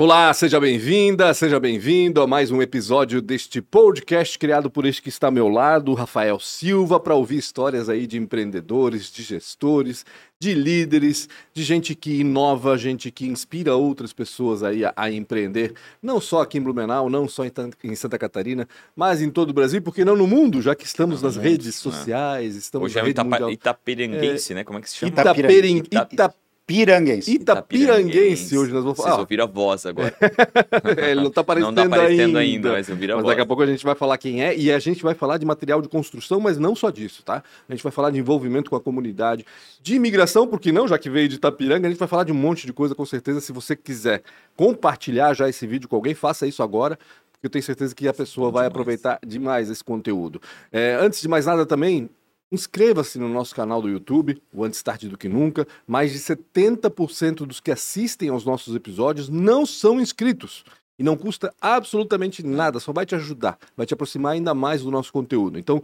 Olá, seja bem-vinda, seja bem-vindo a mais um episódio deste podcast criado por este que está ao meu lado, Rafael Silva, para ouvir histórias aí de empreendedores, de gestores, de líderes, de gente que inova, gente que inspira outras pessoas aí a, a empreender, não só aqui em Blumenau, não só em, em, Santa Catarina, mas em todo o Brasil, porque não no mundo, já que estamos nas redes né? sociais, estamos Hoje é Itapa, Itaperenguense, é, né? Como é que se chama? Itaperenguense. Itap Itapiranguense. Itapiranguense, hoje nós vamos falar. Vocês ouviram a voz agora. Ele não está aparecendo, não tá aparecendo ainda, ainda, mas ouviram a mas voz. daqui a pouco a gente vai falar quem é e a gente vai falar de material de construção, mas não só disso, tá? A gente vai falar de envolvimento com a comunidade, de imigração, porque não, já que veio de Itapiranga, a gente vai falar de um monte de coisa, com certeza. Se você quiser compartilhar já esse vídeo com alguém, faça isso agora eu tenho certeza que a pessoa vai aproveitar demais esse conteúdo. É, antes de mais nada também, Inscreva-se no nosso canal do YouTube, o Antes Tarde do Que Nunca. Mais de 70% dos que assistem aos nossos episódios não são inscritos. E não custa absolutamente nada, só vai te ajudar, vai te aproximar ainda mais do nosso conteúdo. Então,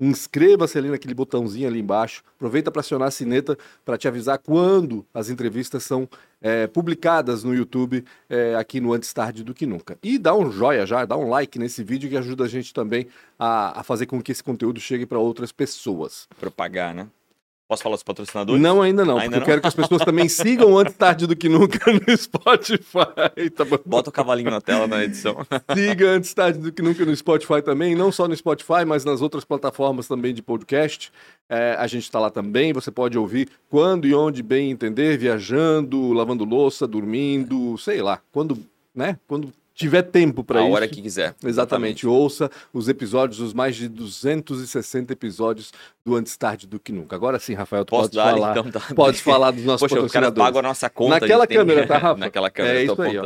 Inscreva-se ali naquele botãozinho ali embaixo. Aproveita para acionar a sineta para te avisar quando as entrevistas são é, publicadas no YouTube é, aqui no Antes Tarde do Que Nunca. E dá um joia já, dá um like nesse vídeo que ajuda a gente também a, a fazer com que esse conteúdo chegue para outras pessoas. Propagar, né? Posso falar dos patrocinadores? Não, ainda não, ainda porque não? eu quero que as pessoas também sigam antes tarde do que nunca no Spotify. Tá Bota o cavalinho na tela na edição. Siga antes tarde do que nunca no Spotify também, não só no Spotify, mas nas outras plataformas também de podcast. É, a gente está lá também, você pode ouvir quando e onde bem entender, viajando, lavando louça, dormindo, sei lá, quando, né? Quando tiver tempo para isso. A hora que quiser. Exatamente. Exatamente. Ouça os episódios, os mais de 260 episódios do Antes Tarde do que Nunca. Agora sim, Rafael, tu Posso pode falar. Então, tá. Pode falar dos nossos Poxa, patrocinadores. Poxa, pago a nossa conta. Naquela câmera, tem... tá, Rafa? Naquela câmera, é tô isso aí,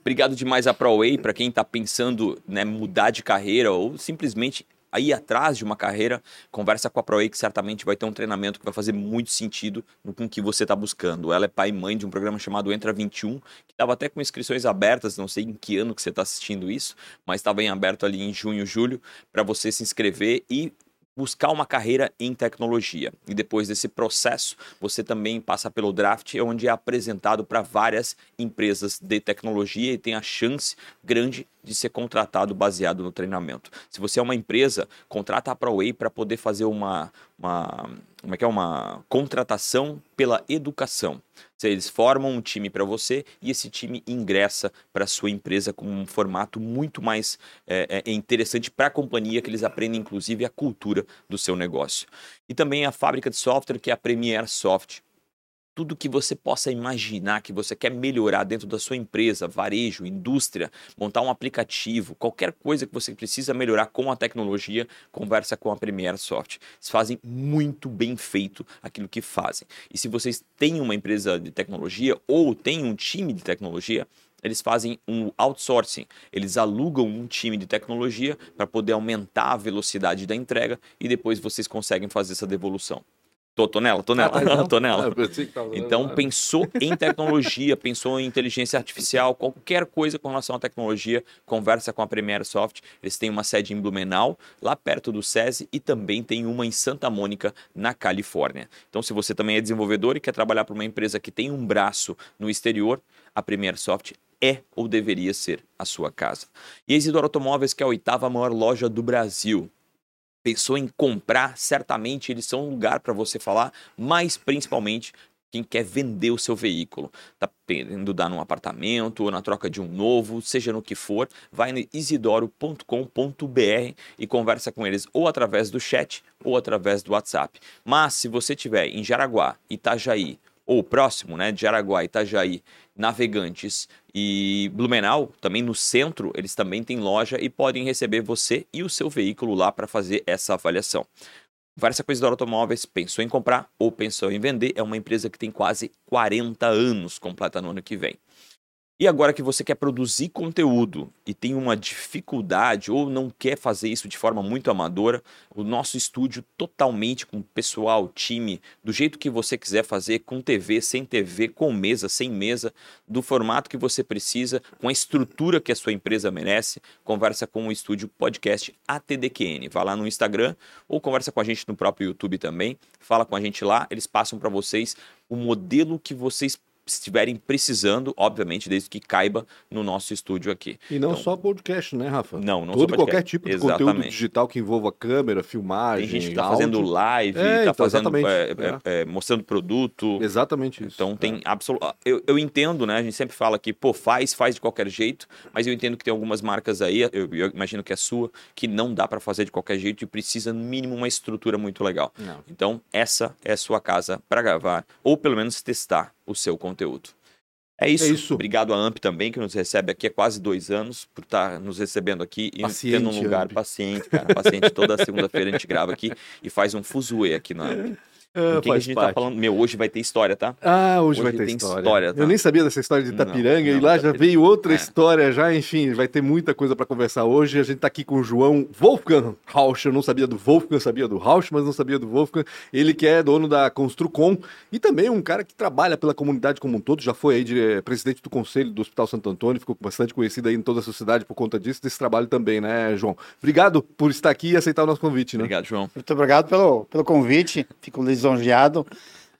Obrigado demais a ProWay, para quem está pensando né, mudar de carreira ou simplesmente ir atrás de uma carreira, conversa com a ProWay que certamente vai ter um treinamento que vai fazer muito sentido no com que você está buscando. Ela é pai e mãe de um programa chamado Entra 21, que estava até com inscrições abertas, não sei em que ano que você está assistindo isso, mas estava em aberto ali em junho, julho, para você se inscrever e buscar uma carreira em tecnologia. E depois desse processo, você também passa pelo draft, onde é apresentado para várias empresas de tecnologia e tem a chance grande de ser contratado baseado no treinamento. Se você é uma empresa, contrata a ProWay para poder fazer uma, uma, como é que é? uma contratação pela educação. Eles formam um time para você e esse time ingressa para sua empresa com um formato muito mais é, é interessante para a companhia, que eles aprendem inclusive a cultura do seu negócio. E também a fábrica de software, que é a Premier Soft tudo que você possa imaginar que você quer melhorar dentro da sua empresa, varejo, indústria, montar um aplicativo, qualquer coisa que você precisa melhorar com a tecnologia, conversa com a Premier Soft. Eles fazem muito bem feito aquilo que fazem. E se vocês têm uma empresa de tecnologia ou têm um time de tecnologia, eles fazem um outsourcing. Eles alugam um time de tecnologia para poder aumentar a velocidade da entrega e depois vocês conseguem fazer essa devolução. Tô, tô nela, tô nela, ah, tô nela. Ah, então, pensou em tecnologia, pensou em inteligência artificial, qualquer coisa com relação à tecnologia, conversa com a Premier Soft. Eles têm uma sede em Blumenau, lá perto do SESI, e também tem uma em Santa Mônica, na Califórnia. Então, se você também é desenvolvedor e quer trabalhar para uma empresa que tem um braço no exterior, a Premier Soft é ou deveria ser a sua casa. E a Isidoro Automóveis, que é a oitava maior loja do Brasil, pensou em comprar, certamente eles são um lugar para você falar, mas principalmente quem quer vender o seu veículo. Está querendo dar num apartamento ou na troca de um novo, seja no que for, vai no isidoro.com.br e conversa com eles ou através do chat ou através do WhatsApp. Mas se você tiver em Jaraguá, Itajaí ou próximo, né, de Jaraguá, Itajaí, Navegantes e Blumenau, também no centro, eles também têm loja e podem receber você e o seu veículo lá para fazer essa avaliação. Conversa com a Isidoro Automóveis, pensou em comprar ou pensou em vender, é uma empresa que tem quase 40 anos, completa no ano que vem. E agora que você quer produzir conteúdo e tem uma dificuldade ou não quer fazer isso de forma muito amadora, o nosso estúdio totalmente com pessoal, time, do jeito que você quiser fazer, com TV, sem TV, com mesa, sem mesa, do formato que você precisa, com a estrutura que a sua empresa merece, conversa com o estúdio podcast ATDQN. Vá lá no Instagram ou conversa com a gente no próprio YouTube também, fala com a gente lá, eles passam para vocês o modelo que vocês estiverem precisando, obviamente, desde que caiba no nosso estúdio aqui. E não Então- só podcast, né, Rafa? Não, não Todo só e qualquer podcast. tipo de conteúdo Exatamente. digital que envolva câmera, filmagem, Tem gente que tá áudio. fazendo live, É, tá então, fazendo, é, É. é, é, mostrando produto. Exatamente isso. Então tem absoluto. Eu, eu entendo, né? A gente sempre fala que, pô, faz, faz de qualquer jeito, mas eu entendo que tem algumas marcas aí, eu, eu imagino que é sua, que não dá para fazer de qualquer jeito e precisa, no mínimo, uma estrutura muito legal. Não. Então, essa é a sua casa para gravar, ou pelo menos testar o seu conteúdo. É isso. É isso. Obrigado a AMP também, que nos recebe aqui há quase dois anos, por estar nos recebendo aqui e Paciente, tendo um lugar Amp. paciente, cara. Paciente. Toda segunda-feira a gente grava aqui e faz um fuzuê aqui na AMP. Com quem a gente parte. tá falando? Meu, hoje vai ter história, tá? Ah, hoje, Hoje vai ter tem história. história, tá? Eu nem sabia dessa história de Não, Itapiranga e não, lá já Itapiranga. veio outra É. história já, enfim, vai ter muita coisa para conversar hoje. A gente tá aqui com o João Wolfgang Rausch. Eu não sabia do Wolfgang, sabia do Rausch, mas não sabia do Wolfgang. Ele que é dono da Construcom e também um cara que trabalha pela comunidade como um todo, já foi aí de, eh, presidente do conselho do Hospital Santo Antônio, ficou bastante conhecido aí em toda a sociedade por conta disso, desse trabalho também, né, João? Obrigado por estar aqui e aceitar o nosso convite, né? Obrigado, João. Muito obrigado pelo, pelo convite, fico lisonjeado.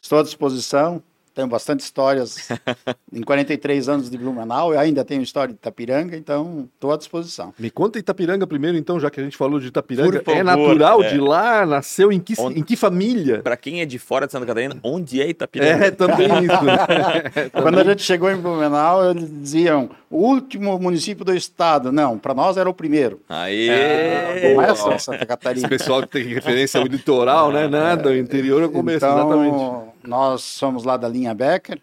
Estou à disposição, tenho bastante histórias em 43 anos de Blumenau, eu ainda tenho história de Itapiranga, então estou à disposição. Me conta Itapiranga primeiro, então, já que a gente falou de Itapiranga. Por é favor, natural é. de lá? Nasceu em que, Onde- em que família? Para quem é de fora de Santa Catarina, onde é Itapiranga? É, também isso. né? Quando a gente chegou em Blumenau, eles diziam o último município do estado. Não, para nós era o primeiro. Aê! Não é só Santa Esse Catarina. pessoal que tem referência ao litoral, né? Nada, o interior é o começo, então, exatamente. Nós somos lá da linha Becker,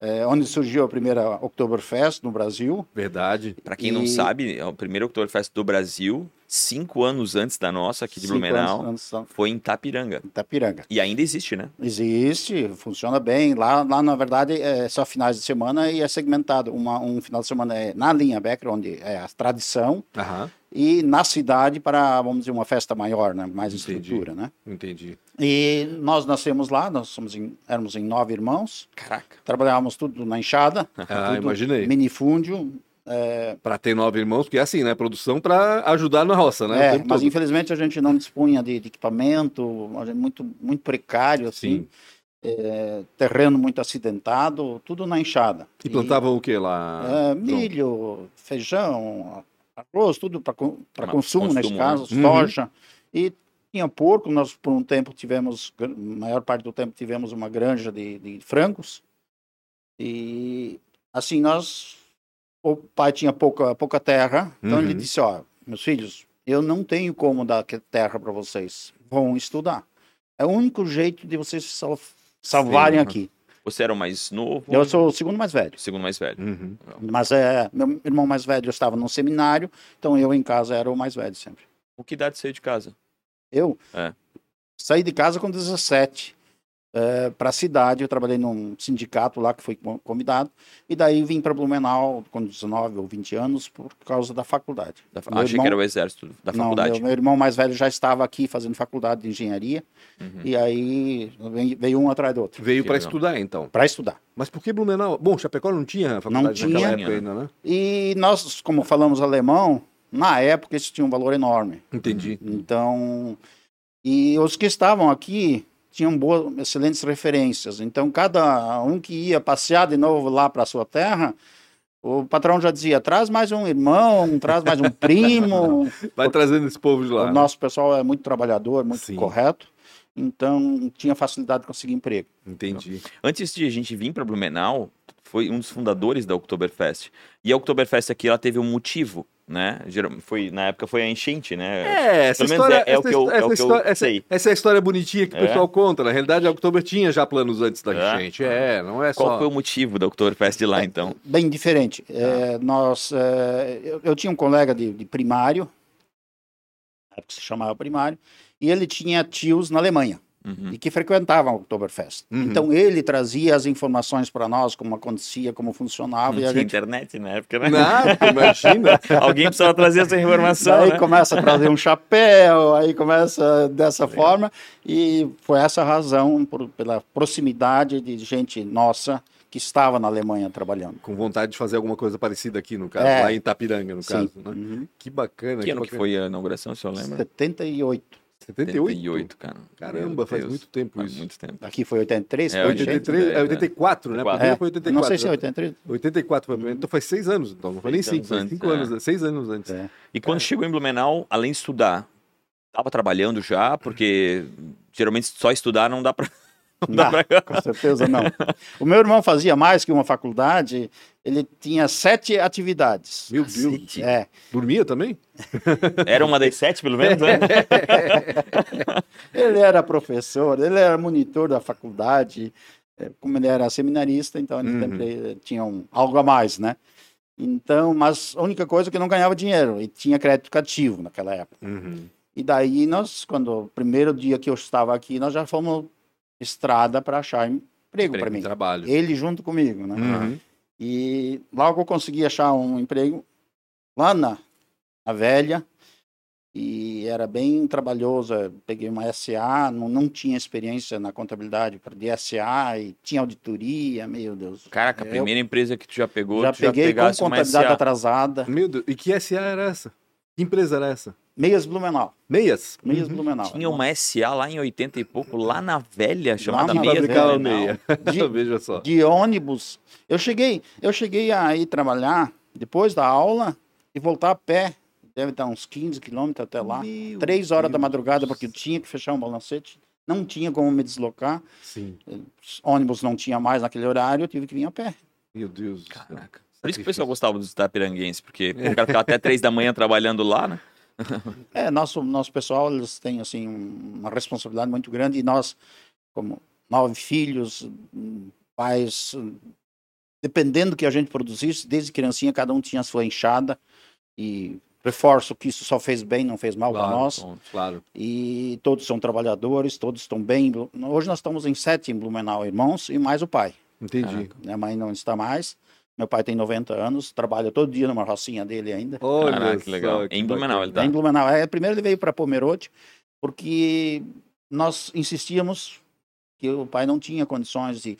eh, onde surgiu a primeira Oktoberfest no Brasil. Verdade. Para quem não E- sabe, é o primeiro Oktoberfest do Brasil, cinco anos antes da nossa, aqui de Cinco Blumenau, anos da foi em Itapiranga. Itapiranga. E ainda existe, né? Existe, funciona bem. Lá, lá na verdade, é só finais de semana e é segmentado. Uma, um final de semana é na linha Becker, onde é a tradição, Aham, e na cidade para, vamos dizer, uma festa maior, né? mais Entendi. estrutura. Né? entendi. E nós nascemos lá, nós somos em, éramos em nove irmãos, Caraca. trabalhávamos tudo na enxada, Ah, tudo imaginei. minifúndio. É, Pra ter nove irmãos, porque é assim, né? Produção pra ajudar na roça, né? É, mas todo. infelizmente a gente não dispunha de, de equipamento, muito, muito precário, assim. Sim. É, terreno muito acidentado, tudo na enxada. E plantavam o que lá? É, milho, feijão, arroz, tudo para Ah, consumo, nesse consumo, caso, né? soja. E tinha porco, nós por um tempo tivemos, maior parte do tempo tivemos uma granja de, de frangos. E assim, nós, o pai tinha pouca, pouca terra, então ele Uhum. disse, ó, meus filhos, eu não tenho como dar que- terra para vocês, vão estudar. É o único jeito de vocês sal- salvarem Sim. aqui. Você era o mais novo? Eu sou o segundo mais velho. o segundo mais velho. Uhum. Mas é, meu irmão mais velho estava no seminário, então eu em casa era o mais velho sempre. Com que idade você saiu de casa? Eu É. saí de casa com 17 para a cidade. Eu trabalhei num sindicato lá que fui con- convidado, e daí vim para Blumenau com 19 ou 20 anos por causa da faculdade. Da- Meu Achei irmão- que era o exército da Não, faculdade. meu, meu irmão mais velho já estava aqui fazendo faculdade de engenharia, Uhum. e aí veio um atrás do outro Veio legal. estudar, então. para estudar. Mas por que Blumenau? Bom, Chapecó não tinha faculdade Não naquela tinha. época ainda, né? E nós, como falamos alemão, na época isso tinha um valor enorme. Entendi. Então, e os que estavam aqui tinham boas, excelentes referências. Então, cada um que ia passear de novo lá para a sua terra, o patrão já dizia: traz mais um irmão, traz mais um primo. Vai trazendo esse povo de lá. o né? nosso pessoal é muito trabalhador, muito Sim. correto. Então, tinha facilidade de conseguir emprego. Entendi. Antes de a gente vir para Blumenau, foi um dos fundadores da Oktoberfest. E a Oktoberfest aqui, ela teve um motivo, né? Foi, na época foi a enchente, né? É, essa Pelo menos história, é- é o que eu- é o essa que eu história- essa- sei. essa é a história bonitinha que o É? pessoal conta. Na realidade, a Oktober tinha já planos antes da É? gente. É, não é Qual só. foi o motivo da Oktoberfest lá, então? Bem diferente. É, nós, é, eu, eu tinha um colega de, de primário, na época se chamava primário, e ele tinha tios na Alemanha. Uhum. e que frequentavam o Oktoberfest. Uhum. Então ele trazia as informações para nós, como acontecia, como funcionava, Não e tinha gente internet na época, né? Não, imagina. Alguém precisava trazer essa informação, daí né? começa a trazer um chapéu, aí começa dessa forma, e foi essa a razão, por- pela proximidade de gente nossa que estava na Alemanha trabalhando. Com vontade de fazer alguma coisa parecida aqui, no caso. É. Lá em Itapiranga, no Sim. caso. Né? Uhum. Que bacana. Que ano que bacana. foi a inauguração, o senhor lembra? 78. 78? 78, cara. Caramba, faz muito tempo Faz isso. muito tempo. Aqui foi 83, É, foi 83, é 84, né? A primeira É, foi 84. não sei se é 83. 84 foi a primeira. Então faz seis anos, então. Não foi nem cinco, foi anos cinco anos, seis anos antes. É. E quando chegou em Blumenau, além de estudar, tava trabalhando já, porque geralmente só estudar não dá pra. Não dá pra... com certeza não. O meu irmão fazia mais que uma faculdade, ele tinha sete atividades. Meu Deus. É, Dormia também? Era uma das sete, pelo menos, né? ele era professor, ele era monitor da faculdade, eh, como ele era seminarista, então ele Uhum. sempre tinha um, algo a mais, né? Então, mas a única coisa é que não ganhava dinheiro, e tinha crédito cativo naquela época. Uhum. E daí nós, quando o primeiro dia que eu estava aqui, nós já fomos estrada para achar emprego para mim. Trabalho. Ele junto comigo, né? Uhum. E logo eu consegui achar um emprego lá na, na velha. E era bem trabalhoso. Eu peguei uma SA, não, não tinha experiência na contabilidade para DSA e tinha auditoria, meu Deus. Caraca, a Eu primeira empresa que tu já pegou, já tu já peguei com pegasse uma contabilidade SA. atrasada. Meu Deus. E que SA era essa? Que empresa era essa? Meias Blumenau. Meias? Meias Uhum. Blumenau. Tinha uma SA lá em 80 e pouco, lá na velha, chamada na Meias Blumenau. meia. De- Veja só. de ônibus. Eu cheguei, eu cheguei a ir trabalhar depois da aula e voltar a pé. Deve dar uns 15 quilômetros até lá. Meu Três horas da Deus. madrugada, porque eu tinha que fechar um balancete. Não tinha como me deslocar. Sim. Ônibus não tinha mais naquele horário, eu tive que vir a pé. Meu Deus. do céu. Caraca. Por isso que o pessoal gostava dos itapiranguenses, porque o cara ficava até três da manhã trabalhando lá, né? É, nosso, nosso pessoal, eles têm, assim, um- uma responsabilidade muito grande. E nós, como nove filhos, pais, dependendo do que a gente produzisse, desde criancinha, cada um tinha a sua enxada. E reforço que isso só fez bem, não fez mal para Claro, nós. Bom, Claro. E todos são trabalhadores, todos estão bem. Hoje nós estamos em sete em Blumenau, irmãos, e mais o pai. Entendi. Caraca. Minha mãe não está mais. Meu pai tem 90 anos, trabalha todo dia numa rocinha dele ainda. Olha Caraca, que legal. que Em Blumenau ele tá. Em Blumenau. É, primeiro ele veio para Pomerode, porque nós insistíamos que o pai não tinha condições de,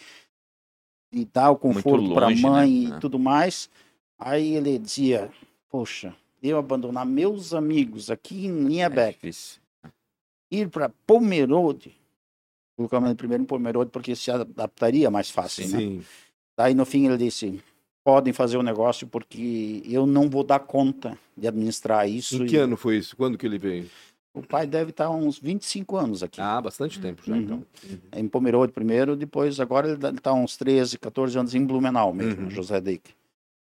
de dar o conforto para a longe, mãe né? e tudo mais. Aí ele dizia, poxa, eu abandonar meus amigos aqui em É Linhabeck, difícil. ir para Pomerode, colocamos primeiro em Pomerode porque se adaptaria mais fácil, né? Sim. Daí no fim ele disse, podem fazer o negócio porque eu não vou dar conta de administrar isso. Em E que ano foi isso? Quando que ele veio? O pai deve estar há uns 25 anos aqui. Ah, bastante tempo já, Uhum. então. Em Pomerode primeiro, depois agora ele está uns 13, 14 anos em Blumenau mesmo, Uhum. José Dick.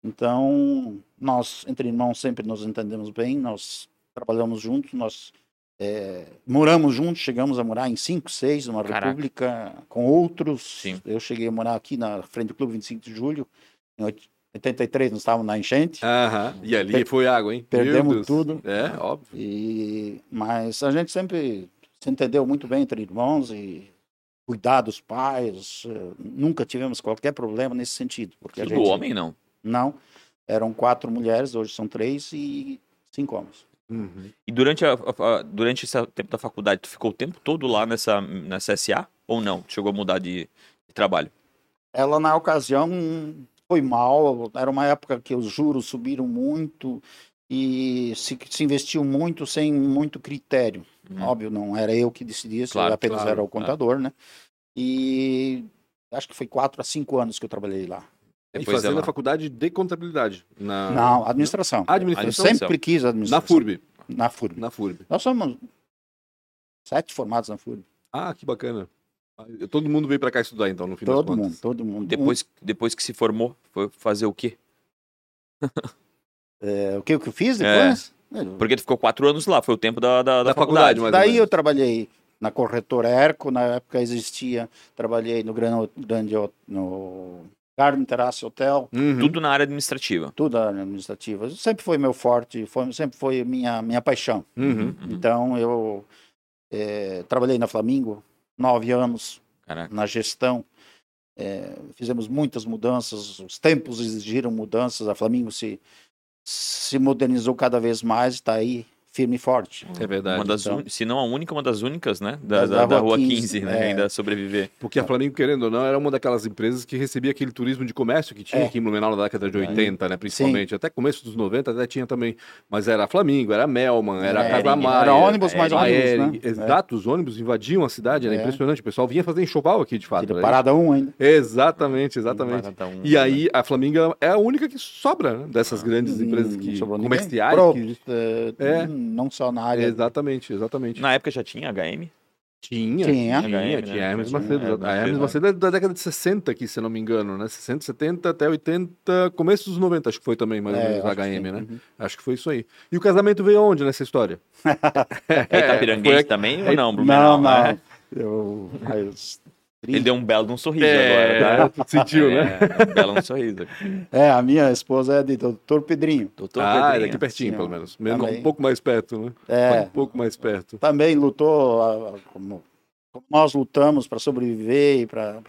Então, nós, entre irmãos, sempre nos entendemos bem, nós trabalhamos juntos, nós eh, moramos juntos, chegamos a morar em 5, 6, numa Caraca. república com outros. Sim. Eu cheguei a morar aqui na frente do Clube 25 de Julho, em 83 nós estávamos na enchente. Aham. E ali Per- foi água, hein? perdemos tudo. É, óbvio. E, mas a gente sempre se entendeu muito bem entre irmãos e cuidar dos pais. eh, Nunca tivemos qualquer problema nesse sentido. Porque a gente, homem, não. Não. Eram quatro mulheres, hoje são três e cinco homens. Uhum. E durante, a, a- a- durante esse tempo da faculdade, tu ficou o tempo todo lá nessa, nessa SA? Ou não? Chegou a mudar de, de trabalho? Ela, na ocasião, foi mal. Era uma época que os juros subiram muito e se, se investiu muito sem muito critério. Hum. Óbvio, não era eu que decidia, isso Claro, apenas claro, era o claro. contador, né? E acho que foi quatro a cinco anos que eu trabalhei lá. E Depois fazendo ela- a faculdade de contabilidade. Na... Não, administração. Administração. Eu sempre quis Na administração. FURB. Na FURB. Na FURB. Nós somos sete formados na FURB. Ah, que bacana. Ah, Todo mundo veio pra cá estudar, então, no fim das Todo mundo, todo mundo. Depois, depois que se formou, foi fazer o quê? É, o que, o que eu fiz É. depois? Porque tu ficou quatro anos lá, foi o tempo da, da, da Da faculdade, faculdade. mas- Daí eu trabalhei na corretora Erco, na época existia, trabalhei no Grande, no Garden Terrace Hotel, Uhum. Tudo na área administrativa. tudo administrativa. Sempre foi meu forte, foi, sempre foi minha, minha paixão. Uhum. Então eu eh, trabalhei na Flamingo nove anos Caraca. na gestão. Eh, fizemos muitas mudanças, os tempos exigiram mudanças. A Flamingo se, se modernizou cada vez mais, está aí firme e forte. É verdade. Uma das Então. se não a única, uma das únicas, né? Da, Da- da, da Rua Rua 15, 15, né? é. Ainda sobreviver. Porque a Flamengo, querendo ou não, era uma daquelas empresas que recebia aquele turismo de comércio que tinha É. aqui em Blumenau na década de 80, né? Principalmente. Até começo dos 90 até tinha também. Mas era Flamengo, era Melman, era É, Casa era Maia. Era ônibus mais é, ônibus, né? Exato, os ônibus invadiam a cidade, era É. impressionante. O pessoal vinha fazer enxoval aqui, de fato. Era parada 1 ainda. Exatamente, exatamente. Um, E aí a Flamengo é a única que sobra né, dessas grandes empresas Hum, que, sobrou ninguém. comerciais. Que- eh, É. Não só na área. Exatamente, exatamente. Na época já tinha HM? Tinha, Tinha. tinha, HM, tinha, né? Hermes Tinha, Macedo. a Hermes Macedo, é da década de 60 aqui, se eu não me engano, né? 60, 70 até 80, começo dos 90, acho que foi também, mais ou É, menos, eu a HM, né? Uhum. Acho que foi isso aí. E o casamento veio aonde nessa história? É, Itapiranguense também ou não, Não, Blumenau? não. É. Eu, mas- Ele deu um belo de um sorriso É, agora, tá? sentiu, né? É, um belo de um sorriso. é, a minha esposa é de Doutor Pedrinho. Doutor ah, é Pedrinho. daqui pertinho, Sim, pelo menos. Menos também. um pouco mais perto, né? É. Um pouco mais perto. Também lutou como, nós lutamos para sobreviver e para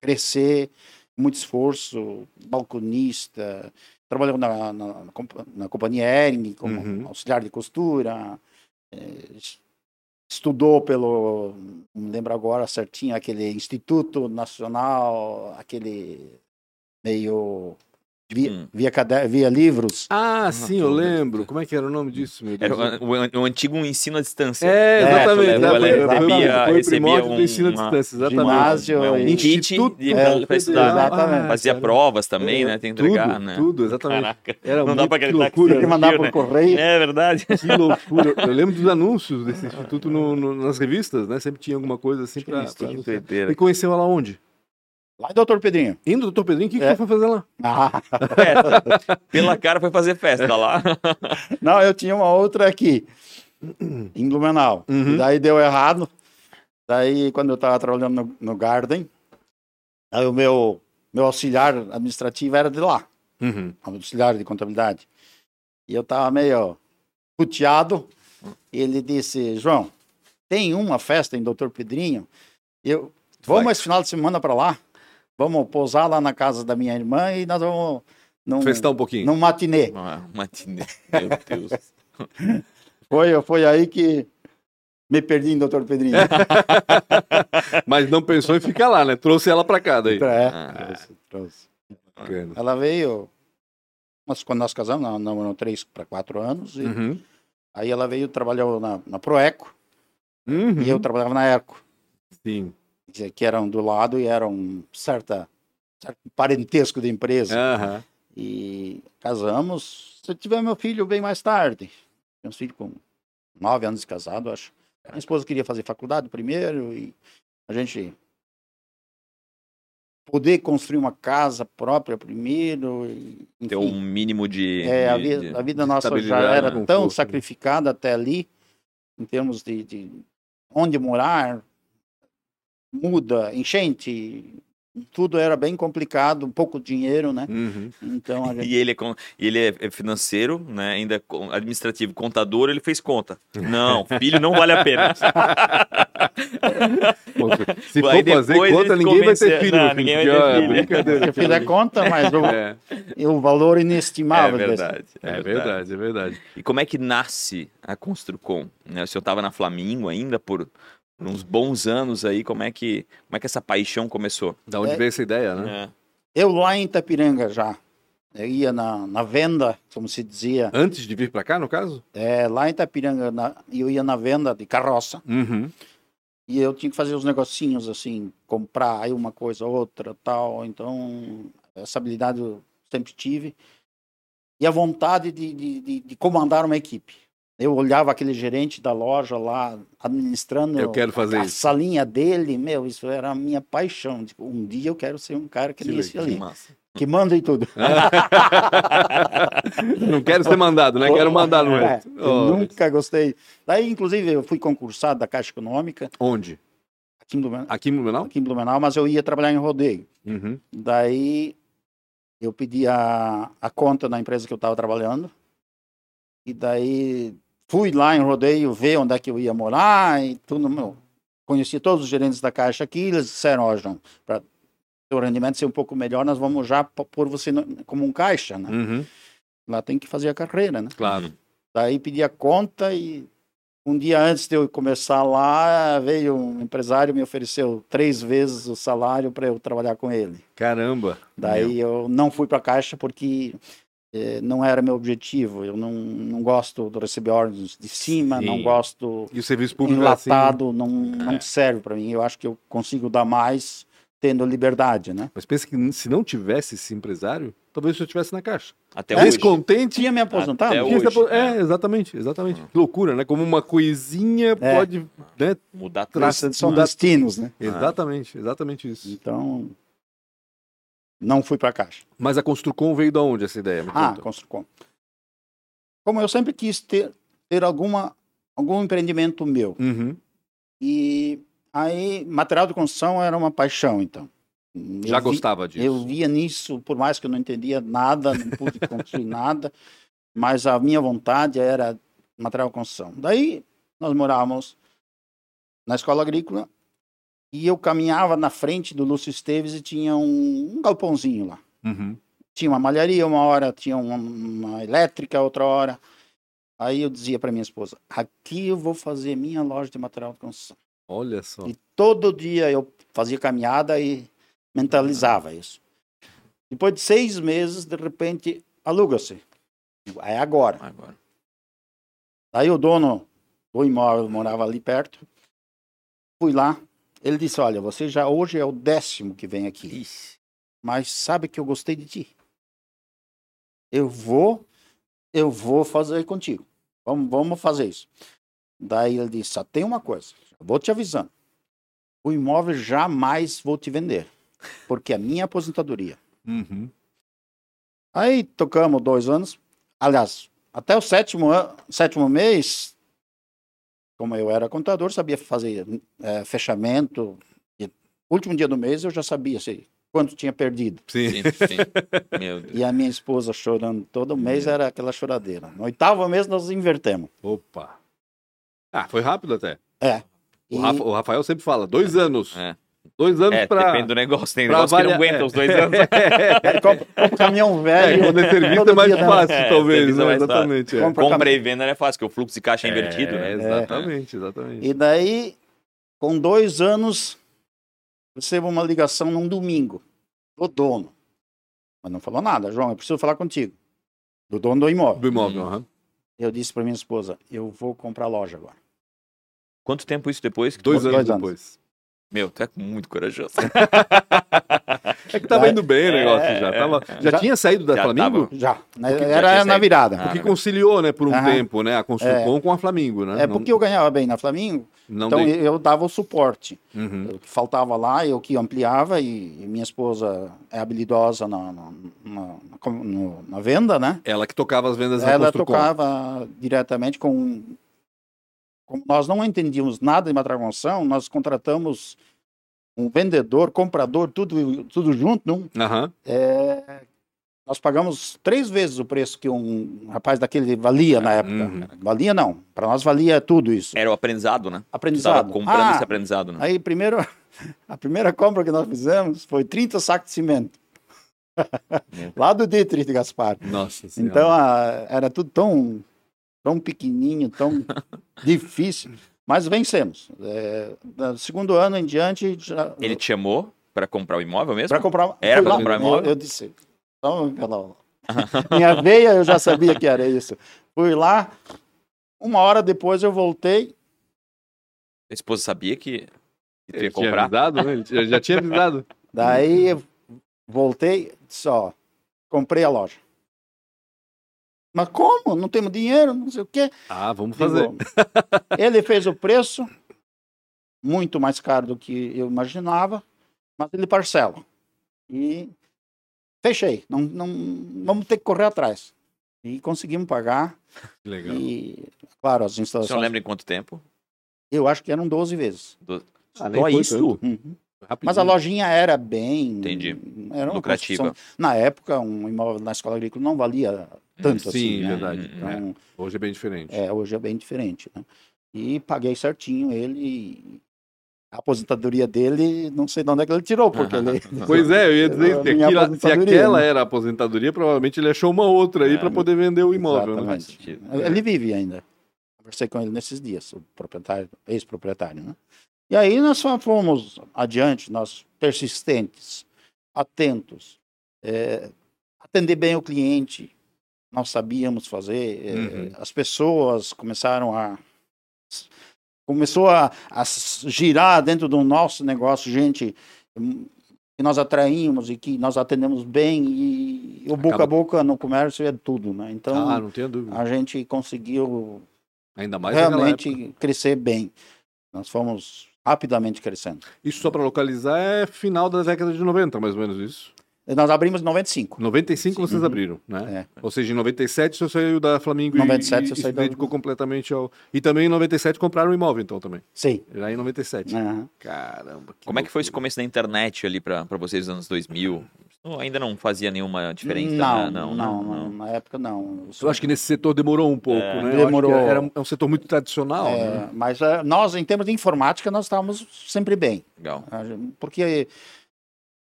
crescer, muito esforço, balconista, trabalhou na, na, na compa- na companhia Ering como Uhum. auxiliar de costura, eh, estudou pelo, não lembro agora certinho, aquele Instituto Nacional, aquele meio via, Hum. via, via livros. Ah, sim, eu tudo, lembro. Como é que era o nome disso, meu Era Deus? o, o- o antigo ensino à distância. É, exatamente. É, né? Foi- recebia- foi o primórdio um- do ensino à distância, exatamente. ginásio É um e- kit Instituto de- É, pra estudar. né? exatamente. Fazia cara. provas também, né? Tem que entregar, tudo, né? Tudo, exatamente. Caraca. Era Não dá pra acreditar que loucura. Tem que mandar por né? correio. É verdade. Que loucura. Eu lembro dos anúncios desse instituto no- no- nas revistas, né? Sempre tinha alguma coisa assim Que doideira. E conheceu ela onde? Lá em Doutor Pedrinho. Indo, doutor Pedrinho, o que, que É. você foi fazer lá? Ah, Festa. Pela cara foi fazer festa lá. não, eu tinha uma outra aqui, em Blumenau. Uhum. Daí deu errado. Daí, quando eu estava trabalhando no, no Garden, aí o meu, meu auxiliar administrativo era de lá, Uhum. auxiliar de contabilidade. E eu estava meio puteado. E ele disse, João, tem uma festa em Doutor Pedrinho. Eu, vamos Vai. esse final de semana para lá. Vamos pousar lá na casa da minha irmã e nós vamos num, Festar um pouquinho. num matinê. Ah, matinê. Meu Deus. Foi, foi aí que me perdi Doutor Pedrinho. Mas não pensou em ficar lá, né? Trouxe ela pra cá daí. É, Ah. trouxe, trouxe. Bacana. Ela veio, mas quando nós casamos, não, não, três para quatro anos, e Uhum. aí ela veio, trabalhou na, na Proeco, Uhum. e eu trabalhava na Erco, Sim. Dizer, que eram do lado e eram um certa, certo parentesco de empresa. Aham. E casamos, se eu tiver meu filho bem mais tarde, meu filho com nove anos de casado, acho. Minha esposa queria fazer faculdade primeiro e a gente poder construir uma casa própria primeiro. E, Ter enfim. um mínimo de. É, a, de- vida, de- a vida nossa já era conforto, tão né? sacrificada até ali, em termos de, de onde morar, muda, enchente, tudo era bem complicado, pouco dinheiro, né? Uhum. Então a gente E ele é, e ele é é financeiro, né? Ainda é administrativo, contador, ele fez conta. Não, filho não vale a pena. Se for fazer conta, ninguém vai ter filho. Não, meu filho, ninguém vai ter é filho. Brincadeira. eu fiz a conta, mas o, É, o valor É inestimável desse. verdade, é verdade, é verdade. E como é que nasce a Construcom? Né? O senhor estava na Flamingo ainda por, por uns bons anos aí. Como é que, como é que essa paixão começou? Da onde É. veio essa ideia, né? É. Eu lá em Itapiranga já, eu ia na, na venda, como se dizia, Antes de vir pra cá, no caso? é, lá em Itapiranga na, eu ia na venda de carroça. Uhum. E eu tinha que fazer os negocinhos assim, comprar aí uma coisa, outra, tal. Então, essa habilidade eu sempre tive. E a vontade de, de, de, de comandar uma equipe. Eu olhava aquele gerente da loja lá, administrando Eu quero fazer a salinha dele, meu, isso era a minha paixão. Tipo, um dia eu quero ser um cara que, nem esse ali, Massa. que manda em tudo. Não quero ser mandado, né? Quero mandar no É, Oh, nunca gostei. Daí, inclusive, eu fui concursado da Caixa Econômica Onde? aqui em Blumenau, Aqui em Blumenau? aqui em Blumenau mas eu ia trabalhar em rodeio. Uhum. Daí eu pedi a, a conta na empresa que eu estava trabalhando. E daí fui lá em rodeio ver onde é que eu ia morar e tudo. Meu, conheci todos os gerentes da Caixa aqui. Eles disseram: Ó, João, para o rendimento ser um pouco melhor, nós vamos já pôr você como um caixa, né? Uhum. Lá tem que fazer a carreira, né? Claro. Daí pedi a conta e um dia antes de eu começar lá, veio um empresário me ofereceu três vezes o salário para eu trabalhar com ele. Caramba. Daí eu não fui para a Caixa porque não era meu objetivo. Eu não, não gosto de receber ordens de cima, Sim. não gosto E o serviço público é assim, enlatado, não, não serve para mim. Eu acho que eu consigo dar mais tendo liberdade, né? Mas pensa que se não tivesse esse empresário, talvez você estivesse na caixa. Até hoje. Descontente. Tinha me aposentado? Até hoje, apo- né? É, exatamente, exatamente. Que loucura, né? Como uma coisinha É. pode. Né? Mudar tudo. Tra- São mudar- destinos, né? Exatamente, exatamente isso. Então, não fui para a Caixa. Mas a Construcom veio da onde essa ideia? Ah, conta. Construcom. Como eu sempre quis ter, ter alguma, algum empreendimento meu. Uhum. E aí, material de construção era uma paixão, então. Eu Já vi- gostava disso. Eu via nisso, por mais que eu não entendia nada, não pude construir nada, mas a minha vontade era material de construção. Daí, nós morávamos na escola agrícola e eu caminhava na frente do Lúcio Esteves e tinha um, um galpãozinho lá. Uhum. Tinha uma malharia uma hora, tinha uma, uma elétrica outra hora. Aí eu dizia para minha esposa: aqui eu vou fazer minha loja de material de construção. Olha só. E todo dia eu fazia caminhada e mentalizava isso. Depois de seis meses, de repente, aluga-se. É agora. Agora. Aí o dono do imóvel morava ali perto. Fui lá. Ele disse: Olha, você já hoje é o décimo que vem aqui. Ixi. Mas sabe que eu gostei de ti. Eu vou, eu vou fazer contigo. Vamos, vamos fazer isso. Daí ele disse: só tem uma coisa, vou te avisando. O imóvel jamais vou te vender, porque é minha aposentadoria. Uhum. Aí tocamos dois anos. Aliás, até o sétimo, sétimo mês, como eu era contador, sabia fazer eh, fechamento. E último dia do mês eu já sabia assim, quanto tinha perdido. Sim. Sim, sim. Meu Deus. E a minha esposa chorando todo mês era aquela choradeira. No oitavo mês nós invertemos. Opa. Ah, foi rápido até. É. O, E- Rafa- o Rafael sempre fala: dois anos. É. Dois anos É, pra. depende do negócio. Tem negócio que não aguenta é. os dois anos. Ele compra, compra um caminhão É, velho. quando é serviço é mais dia, fácil, É, talvez. é né? mais fácil. Exatamente. É. Compra e venda não é fácil, porque o fluxo de caixa é invertido. É, né? exatamente, exatamente. E daí, com dois anos, recebo uma ligação num domingo do dono. Mas não falou nada. João, eu preciso falar contigo. Do dono do imóvel. Do imóvel, Hum. aham. Eu disse para minha esposa, eu vou comprar a loja agora. Quanto tempo isso depois? Dois Dois anos. depois. Meu, tu é muito corajoso. É que tava Vai- indo bem o negócio É, já. é. Tava, já, Já- tinha saído da Já Flamengo? tava. Já. né? Porque já Era tinha na virada. Ah, Porque né? conciliou, né, por um Aham. tempo, né? A Construcom com a Flamengo, né? É Não- porque eu ganhava bem na Flamengo, não então dei- eu dava o suporte. Uhum. O que faltava lá, eu que ampliava e, minha esposa é habilidosa na, na, na- na na venda, né? Ela que tocava as vendas da Ela tocava diretamente com. Como nós não entendíamos nada de construção, nós contratamos um vendedor, comprador, tudo, tudo junto. Aham. é, nós pagamos três vezes o preço que um rapaz daquele valia na época. Uhum. Valia não, para nós valia tudo isso. Era o aprendizado, né? Aprendizado. comprando Ah, esse aprendizado, né? Aí, primeiro, a primeira compra que nós fizemos foi 30 sacos de cimento. Lá do Dietrich de Gaspar. Nossa senhora. Então, a- era tudo tão, tão pequenininho, tão difícil. Mas vencemos. É, do segundo ano em diante, já, Ele te chamou pra comprar o imóvel mesmo? para comprar. Era lá, comprar eu, imóvel? eu disse, "Toma pela- minha veia eu já sabia que era isso. Fui lá, uma hora depois eu voltei, A esposa sabia que, que tu Ele ia tinha comprar? avisado, né? Ele já- já tinha avisado. daí eu voltei, só comprei a loja. Mas como? Não temos dinheiro, não sei o quê. Ah, vamos fazer. Digo, ele fez o preço muito mais caro do que eu imaginava, mas ele parcela. E fechei. Não, não, vamos ter que correr atrás. E conseguimos pagar. Que Legal. E, claro, as Você não instalações. lembra em quanto tempo? Eu acho que eram 12 vezes. Ah, nem Só isso? Uhum. Rapidinho. Mas a lojinha era bem. Entendi. Era Lucrativa. Na época, um imóvel na escola agrícola não valia tanto Sim, assim. né? verdade. Então, Hoje é bem diferente. É, hoje é bem diferente, né? E paguei certinho ele. A aposentadoria dele, não sei de onde é que ele tirou, porque ele. Pois é, eu ia dizer que se aquela né? era a aposentadoria, provavelmente ele achou uma outra aí É, para poder vender o imóvel, né? Exatamente. sentido. Ele vive ainda. Conversei com ele nesses dias, o proprietário, ex-proprietário, né? E aí nós fomos adiante, nós persistentes, atentos, é, atender bem o cliente, nós sabíamos fazer, é, Uhum. as pessoas começaram a começou a, a girar dentro do nosso negócio gente hum, que nós atraímos e que nós atendemos bem e o boca Acaba- a boca no comércio é tudo, né? Então Ah, não tenho dúvida. a gente conseguiu Ainda mais realmente crescer bem. Nós fomos rapidamente crescendo. Isso só para localizar é final da década de 90, mais ou menos isso. Nós abrimos em 95. 95 vocês Uhum. abriram, né? É. Ou seja, em 97 você saiu da Flamengo 97 e, eu e saí se da- dedicou completamente ao... E também em 97 compraram um imóvel, então, também. Sim. Já em 97. Aham. Caramba. Como é que foi esse loucura. começo da internet ali pra pra vocês nos anos 2000? Não, ainda não fazia nenhuma diferença, Não, né? não, Não, não, na época não. Eu acho que nesse setor demorou um pouco, É. né? Eu acho que Demorou. Era um, é um setor muito tradicional, É, né? mas eh, nós, em termos de informática, nós estávamos sempre bem. Legal. Porque,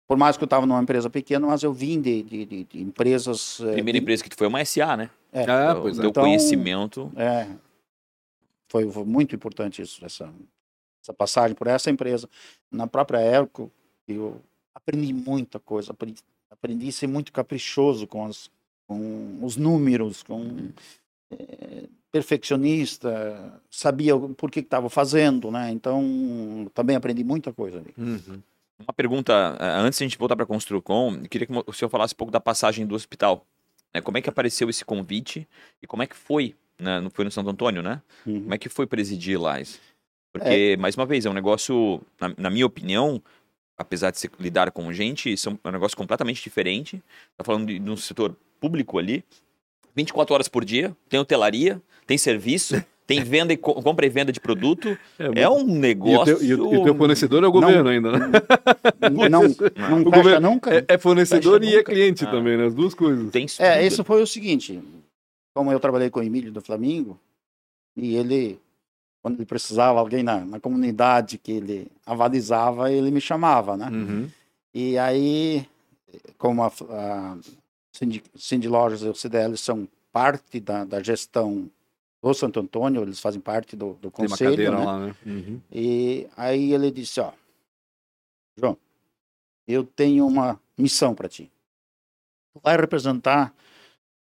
por mais que eu estava numa empresa pequena, mas eu vim de, de- de- de empresas. eh, Primeira de- empresa que tu foi uma SA, né? É, Ah, O pois é. teu Então- conhecimento. É, foi, foi muito importante isso, essa, essa passagem por essa empresa. Na própria Elco, eu aprendi muita coisa, aprendi, aprendi a ser muito caprichoso com, as, com os números, com eh, perfeccionista, sabia o- por que estava fazendo, né? Então, também aprendi muita coisa ali. Uhum. Uma pergunta, eh, antes de a gente voltar para a Construcom, eu queria que o senhor falasse um pouco da passagem do hospital. né? Como é que apareceu esse convite e como é que foi? Né? Não foi no Santo Antônio, né? Uhum. Como é que foi presidir lá isso? Porque, mais uma vez, é um negócio, na, na minha opinião, apesar de se lidar com gente, são- é um negócio completamente diferente. Tá falando de, de um setor público ali, 24 horas por dia, tem hotelaria, tem serviço, tem venda e co- compra e venda de produto. É um E o, negócio. teu, e, o, o teu fornecedor é o governo ainda, né? Não, não O fecha governo- nunca. É, é fornecedor Fecha e é nunca. cliente Ah. também, né? As duas coisas. Tem É, isso foi o seguinte, como eu trabalhei com o Emílio do Flamengo, e ele, quando ele precisava alguém na, na comunidade que ele avalizava, ele me chamava, né? Uhum. E aí, como a, a Cindy, Cindy Lojas e o CDL são parte da, da gestão do Santo Antônio, eles fazem parte do, do Tem uma conselho, cadeira né? lá, né? Uhum. E aí ele disse, ó, João, eu tenho uma missão para ti. Tu vai representar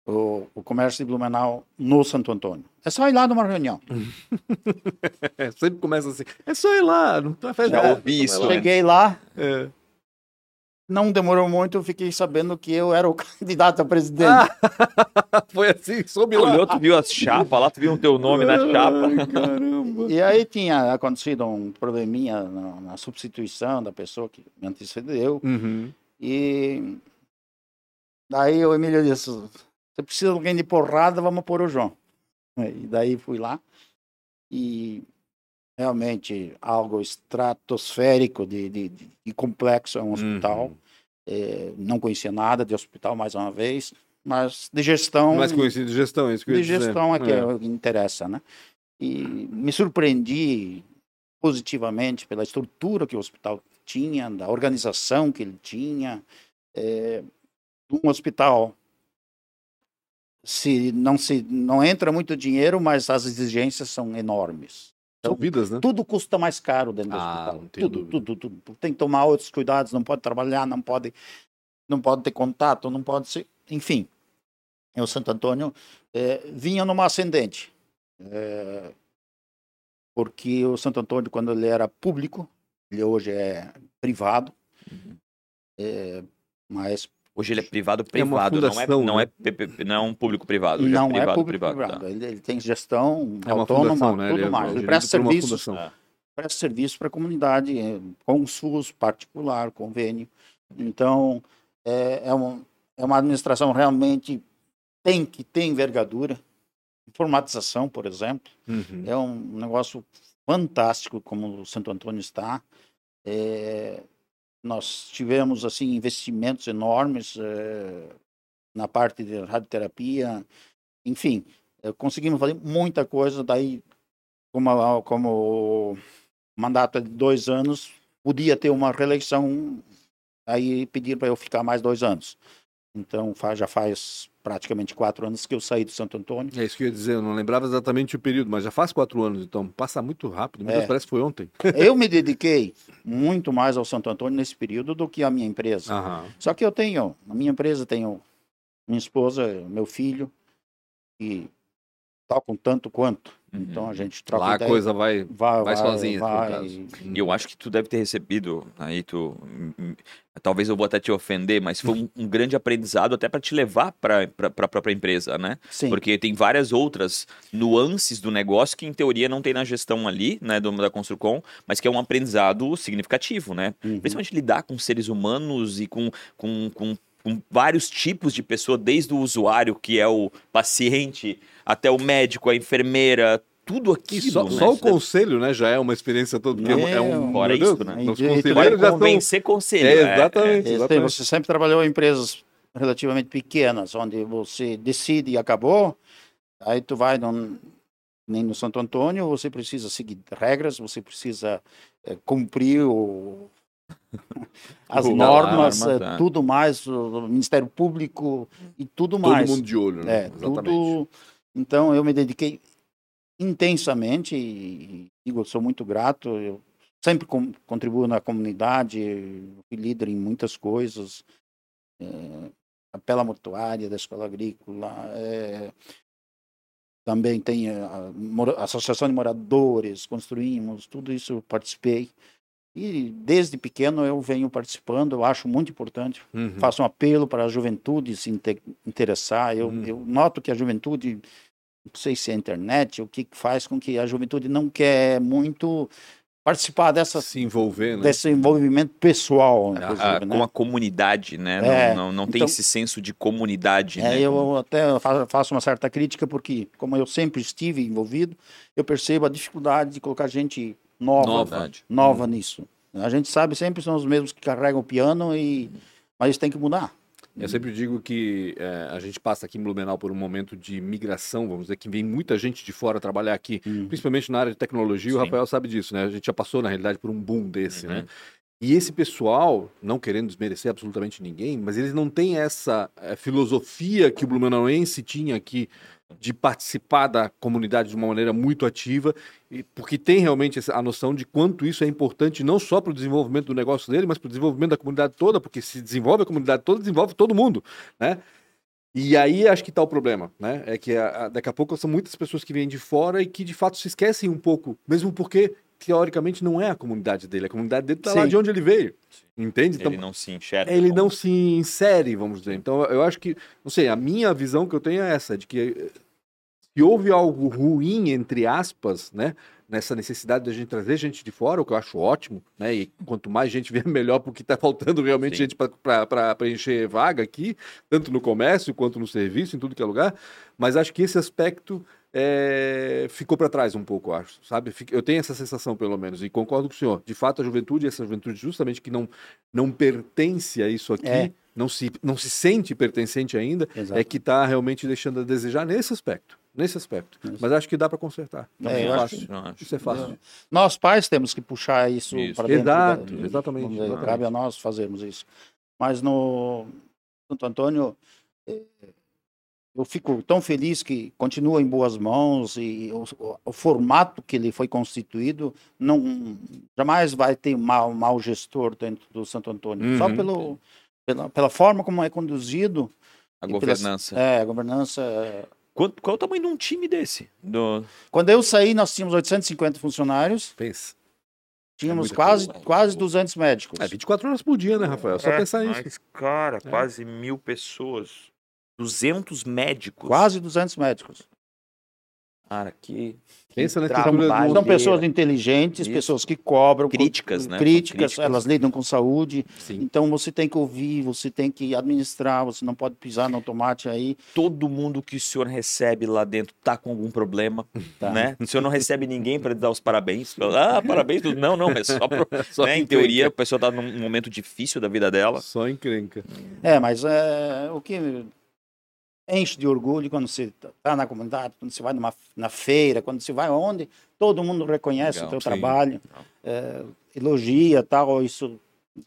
o, o comércio de Blumenau no Santo Antônio. É só ir lá numa reunião. É, sempre começa assim. É só ir lá, não nada, ouvi vai isso, né? Cheguei lá, É. não demorou muito, eu fiquei sabendo que eu era o candidato a presidente. Ah, Foi assim, soube lá. Olhou, tu viu as chapas lá, tu viu o teu nome na chapa. Ai, caramba. E aí tinha acontecido um probleminha na, na substituição da pessoa que me antecedeu. Uhum. E daí o Emílio disse: Você precisa de alguém de porrada, vamos pôr o João. E daí fui lá e realmente algo estratosférico de, de, de- complexo é um hospital. Uhum. É, não conhecia nada de hospital mais uma vez, mas de gestão. Mais conhecido de gestão, é isso que eu de dizer. gestão é que é que interessa, né? E me surpreendi positivamente pela estrutura que o hospital tinha, da organização que ele tinha. É, um hospital se não se não entra muito dinheiro, mas as exigências são enormes. São vidas, né? Tudo custa mais caro dentro do Ah, hospital. não tenho Tudo, dúvida. tudo, tudo. Tem que tomar outros cuidados, não pode trabalhar, não pode, não pode ter contato, não pode ser. Enfim, e o Santo Antônio eh, vinha numa ascendente. Eh, porque o Santo Antônio, quando ele era público, ele hoje é privado, Uhum. eh, mas Hoje ele é privado É uma privado, não, é, fundação, não, né? é, PPP, não é um público privado. hoje não é privado, é público privado. privado. tá. Ele, ele tem gestão É autônoma, fundação, né? tudo Ele é mais. Ele gerido presta serviços presta serviço para a comunidade, com SUS particular, convênio. Então, é, é, uma, é uma administração realmente tem que ter envergadura. Informatização, por exemplo, Uhum. é um negócio fantástico como o Santo Antônio está. É, nós tivemos assim investimentos enormes é, na parte de radioterapia, enfim, é, conseguimos fazer muita coisa. Daí, como, como mandato é de dois anos, podia ter uma reeleição, aí pedir para eu ficar mais dois anos. Então faz, já faz praticamente quatro anos que eu saí do Santo Antônio. É isso que eu ia dizer, eu não lembrava exatamente o período, mas já faz quatro anos, então passa muito rápido, meu É. Deus, parece que foi ontem. Eu me dediquei muito mais ao Santo Antônio nesse período do que à minha empresa. Aham. Só que eu tenho, na minha empresa tenho minha esposa, meu filho, e tocam tanto quanto. Uhum. Então a gente troca Lá a coisa vai. vai, vai sozinha, no vai. E eu acho que tu deve ter recebido, aí tu, hum, hum, talvez eu vou até te ofender, mas foi um, um grande aprendizado até para te levar para a própria empresa, né? Sim, Porque tem várias outras nuances do negócio que, em teoria, não tem na gestão ali, né, do, da Construcom, mas que é um aprendizado significativo, né? Uhum. Principalmente lidar com seres humanos e com, com, com, com vários tipos de pessoa, desde o usuário, que é o paciente, até o médico, a enfermeira, tudo E aquilo. só, né? só o conselho, né, já é uma experiência toda, porque é um... Meu, fora Deus, isso, né? Os conselheiros Vai já estão... convencer conselho. É, né? exatamente, tem- exatamente. você sempre trabalhou em empresas relativamente pequenas, onde você decide e acabou. Aí tu vai num, nem no Santo Antônio, você precisa seguir regras, você precisa eh, cumprir o- as O- normas, é. tudo mais, o Ministério Público e tudo Todo mais. mundo de olho, né? É, exatamente. tudo. Então eu me dediquei intensamente e digo, eu sou muito grato. Eu sempre com- contribuo na comunidade, fui líder em muitas coisas, é, capela mortuária da escola agrícola, é, também tem a, mora- associação de moradores, construímos, tudo isso participei. E desde pequeno eu venho participando, eu acho muito importante Uhum. faço um apelo para a juventude se inte- interessar. Eu, Hum. eu noto que a juventude, não sei se é a internet, o que faz com que a juventude não quer muito participar dessa, Se envolver, né? desse envolvimento pessoal, A- inclusive, a- né? com a comunidade, né? É, não não, não tem então- esse senso de comunidade, É, né? eu até fa- faço uma certa crítica porque, como eu sempre estive envolvido, eu percebo a dificuldade de colocar gente nova, Nova. nova, Verdade. nisso. A gente sabe sempre são os mesmos que carregam o piano e mas isso tem que mudar. Eu sempre digo que é, a gente passa aqui em Blumenau por um momento de migração, vamos dizer, que vem muita gente de fora trabalhar aqui, principalmente na área de tecnologia, o Sim. Rafael sabe disso, né? A gente já passou, na realidade, por um boom desse, Uhum. né? E esse pessoal, não querendo desmerecer absolutamente ninguém, mas eles não têm essa eh, filosofia que o Blumenauense tinha aqui de participar da comunidade de uma maneira muito ativa, porque tem realmente a noção de quanto isso é importante não só para o desenvolvimento do negócio dele, mas para o desenvolvimento da comunidade toda, porque se desenvolve a comunidade toda, desenvolve todo mundo, né? E aí acho que está o problema, né? É que a- a- daqui a pouco são muitas pessoas que vêm de fora e que de fato se esquecem um pouco, mesmo porque teoricamente não é a comunidade dele, a comunidade dele está lá de onde ele veio, entende? Então Ele não se enxerga. ele como- não se insere, vamos dizer. Então, eu acho que, não sei, a minha visão que eu tenho é essa, de que eh, se houve algo ruim, entre aspas, né, nessa necessidade da gente trazer gente de fora, o que eu acho ótimo, né, e quanto mais gente vier, melhor, porque está faltando realmente Sim. gente para preencher vaga aqui, tanto no comércio quanto no serviço, em tudo que é lugar, mas acho que esse aspecto eh, ficou para trás um pouco, acho, sabe? Eu tenho essa sensação, pelo menos, e concordo com o senhor. De fato, a juventude, essa juventude justamente que não, não pertence a isso aqui, É. não, se, não se sente pertencente ainda, Exato. é que está realmente deixando a desejar nesse aspecto. Nesse aspecto. Isso. Mas acho que dá para consertar. É, eu é acho fácil. Eu acho. Isso é fácil. Nós pais temos que puxar isso, Isso. para dentro. Exato, da- exatamente, dizer, exatamente. Cabe a nós fazermos isso. Mas no Santo Antônio, eh, eu fico tão feliz que continua em boas mãos e o, o- formato que ele foi constituído não jamais vai ter mau, mau gestor dentro do Santo Antônio. Só Uhum. pelo, pela, pela forma como é conduzido. A pelas- governança. É, a governança. é. Quanto- qual é o tamanho de um time desse? Do... Quando eu saí, nós tínhamos 850 funcionários, Pensa. tínhamos muita quase, coisa. quase 200 médicos. É 24 horas por dia, né, Rafael? Só É, pensar nisso. Mas, cara, É. quase mil pessoas. 200 médicos. Quase 200 médicos. Cara, que. Pensa na trabalho. estrutura do... São pessoas inteligentes, Isso. pessoas que cobram. Críticas, né? Críticas, São elas lidam com saúde. Sim. Então você tem que ouvir, você tem que administrar, você não pode pisar no tomate aí. Todo mundo que o senhor recebe lá dentro tá com algum problema, Tá. né? O senhor não recebe ninguém para dar os parabéns. Ah, parabéns. Não, não, é só pro... Só né? Em teoria, a pessoa tá num momento difícil da vida dela. Só encrenca. É, mas é, o que enche de orgulho quando você está na comunidade, quando você vai numa, na feira, quando você vai onde, todo mundo reconhece Legal, o teu sim. trabalho, é, elogia tal, isso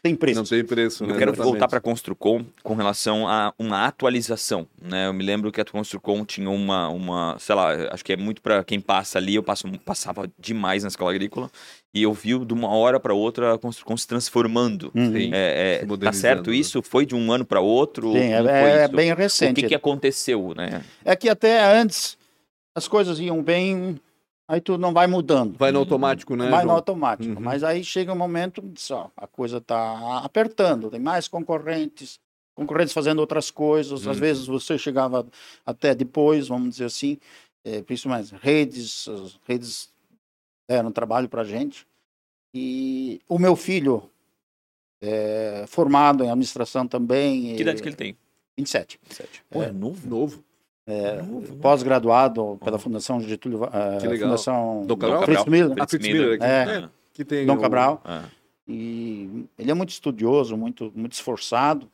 tem preço. Não tem preço, né? Eu quero Exatamente. voltar para a Construcom com relação a uma atualização, né? Eu me lembro que a Construcom tinha uma, uma, sei lá, acho que é muito para quem passa ali, eu passo, passava demais na escola agrícola e eu vi de uma hora para outra Construcom se transformando. Uhum. Sim. É, é, Se tá certo né? isso? Foi de um ano para outro? Sim, é, Como é bem O recente. que, que aconteceu, né? É que até antes as coisas iam bem, aí tu não vai mudando. Vai no automático, né? vai no João? automático. Uhum. Mas aí chega um momento, só a coisa está apertando, tem mais concorrentes, concorrentes fazendo outras coisas. Às Uhum. vezes você chegava até depois, vamos dizer assim, eh, principalmente redes, as redes deram trabalho para gente. E o meu filho, é formado em administração também, Que idade que ele tem? 27, Pô, é novo. Novo. é, novo, né? pós-graduado pela Fundação Getúlio, eh, Que legal. Fundação Dom Cabral? Fritz Miller. Fritz Ah, Fritz Miller. Miller, É. é. que tem Dom o- Cabral. Ah, E ele é muito estudioso, muito, muito esforçado,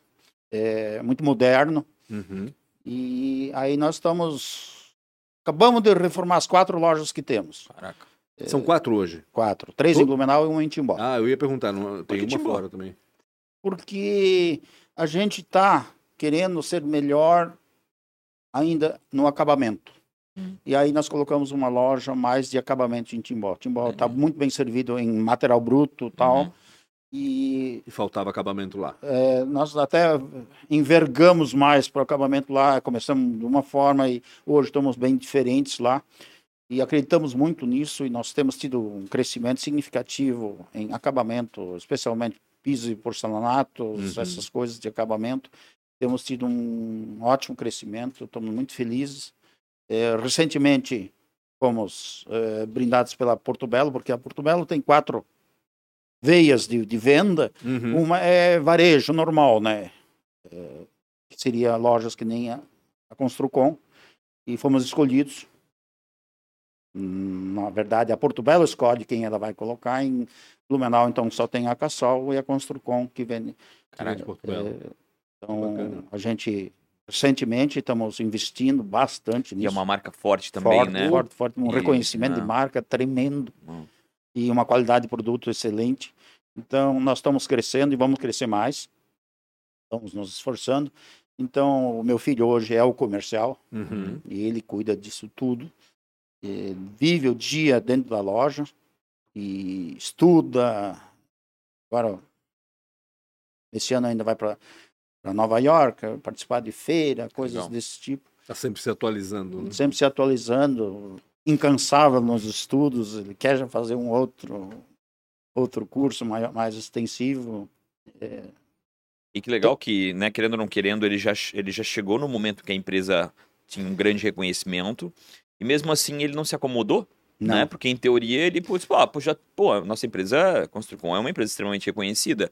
é, muito moderno. Uhum. E aí nós estamos. Acabamos de reformar as quatro lojas que temos. caraca. São quatro hoje. Quatro. Três Tu- em Blumenau e uma em Timbó. Ah, eu ia perguntar, não, tem que uma Timbó? fora também. Porque a gente está querendo ser melhor ainda no acabamento. Hum. E aí nós colocamos uma loja mais de acabamento em Timbó. Timbó está Uhum. muito bem servido em material bruto e tal. Uhum. E E faltava acabamento lá. É, nós até envergamos mais para o acabamento lá, começamos de uma forma e hoje estamos bem diferentes lá. E acreditamos muito nisso e nós temos tido um crescimento significativo em acabamento, especialmente piso e porcelanatos, Uhum. essas coisas de acabamento. Temos tido um ótimo crescimento, estamos muito felizes. É, recentemente fomos é, brindados pela Porto Belo, porque a Porto Belo tem quatro veias de, de venda Uhum. uma é varejo normal, né? É, que seria lojas que nem a, a Construcom. E fomos escolhidos. Na verdade, a Porto Belo escolhe quem ela vai colocar. Em Blumenau, então, só tem a Cassol e a Construcom que vende. Caraca, de Porto Belo. É, então, a gente, recentemente, estamos investindo bastante E nisso. é uma marca forte também, forte, né? forte, forte, um E- reconhecimento ah. de marca tremendo Hum. e uma qualidade de produto excelente. Então, nós estamos crescendo e vamos crescer mais. Estamos nos esforçando. Então, o meu filho hoje é o comercial Uhum. e ele cuida disso tudo. E vive o dia dentro da loja e estuda. Agora, esse ano ainda vai para Nova York participar de feira, coisas Legal. desse tipo Tá sempre se atualizando. né? sempre se atualizando, incansável nos estudos, ele quer já fazer um outro outro curso mais, mais extensivo. E que legal que, né, querendo ou não querendo, ele já, ele já chegou no momento que a empresa tinha um grande reconhecimento. E mesmo assim ele não se acomodou, Não, né? Porque em teoria ele, pô, pô, já, pô, a nossa empresa, Construcom, é uma empresa extremamente reconhecida.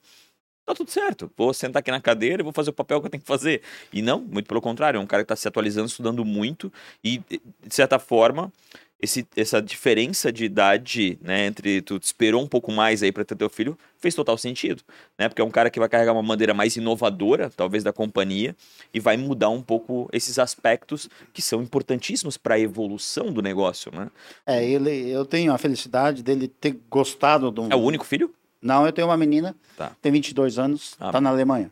Tá tudo certo. Vou sentar aqui na cadeira e vou fazer o papel que eu tenho que fazer. E não, muito pelo contrário, é um cara que está se atualizando, estudando muito e, de certa forma, esse, essa diferença de idade, né, entre tu esperou um pouco mais aí para ter teu filho, fez total sentido, né? Porque é um cara que vai carregar uma bandeira mais inovadora, talvez da companhia, e vai mudar um pouco esses aspectos que são importantíssimos para a evolução do negócio, né? é ele. Eu tenho a felicidade dele ter gostado do. É o único filho? Não, eu tenho uma menina, Tá. tem 22 anos, Ah, está na Alemanha.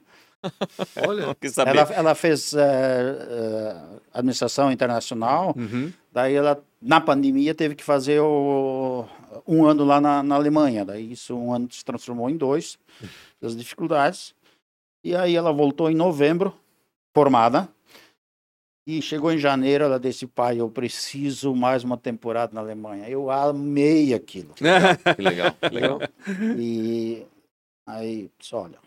Olha. Ela, ela fez eh, eh, administração internacional, Uhum. daí ela na pandemia teve que fazer o, um ano lá na, na Alemanha. Daí isso um ano se transformou em dois, das dificuldades. E aí ela voltou em novembro, formada. E chegou em janeiro, ela disse, pai, eu preciso mais uma temporada na Alemanha. Eu amei aquilo. Que legal, que legal. E aí, disse, olha,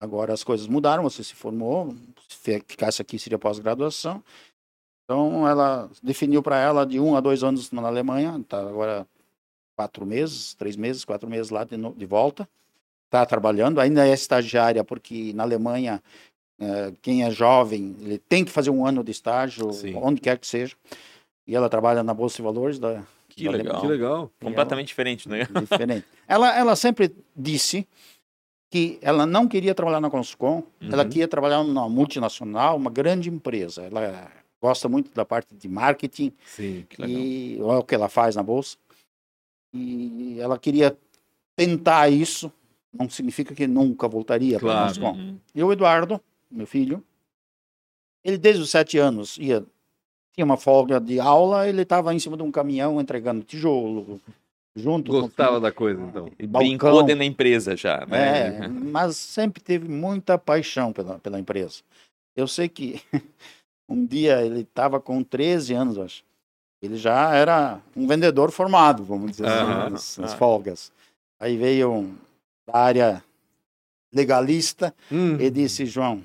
agora as coisas mudaram, você se formou, se ficasse aqui seria pós-graduação. Então, ela definiu para ela de um a dois anos na Alemanha, está agora quatro meses, três meses, quatro meses lá de, no- de volta. Está trabalhando, ainda é estagiária, porque na Alemanha, eh, quem é jovem, ele tem que fazer um ano de estágio, Sim. onde quer que seja. E ela trabalha na Bolsa de Valores da, Que da legal. Que legal. Completamente diferente, né? diferente. ela, ela sempre disse que ela não queria trabalhar na Conscom, ela Uhum. queria trabalhar numa multinacional, uma grande empresa. Ela gosta muito da parte de marketing Sim. Que legal. e é o que ela faz na bolsa. E ela queria tentar isso, não significa que nunca voltaria para Claro. Moscou. Uhum. E o Eduardo, meu filho, ele desde os sete anos ia tinha uma folga de aula, ele estava em cima de um caminhão entregando tijolo, junto Gostava com da coisa, então. E brincou dentro da empresa já, né? É, mas sempre teve muita paixão pela, pela empresa. Eu sei que um dia ele estava com 13 anos, acho. Ele já era um vendedor formado, vamos dizer assim, nas, nas ah. folgas. Aí veio um da área legalista Hum. e disse, João,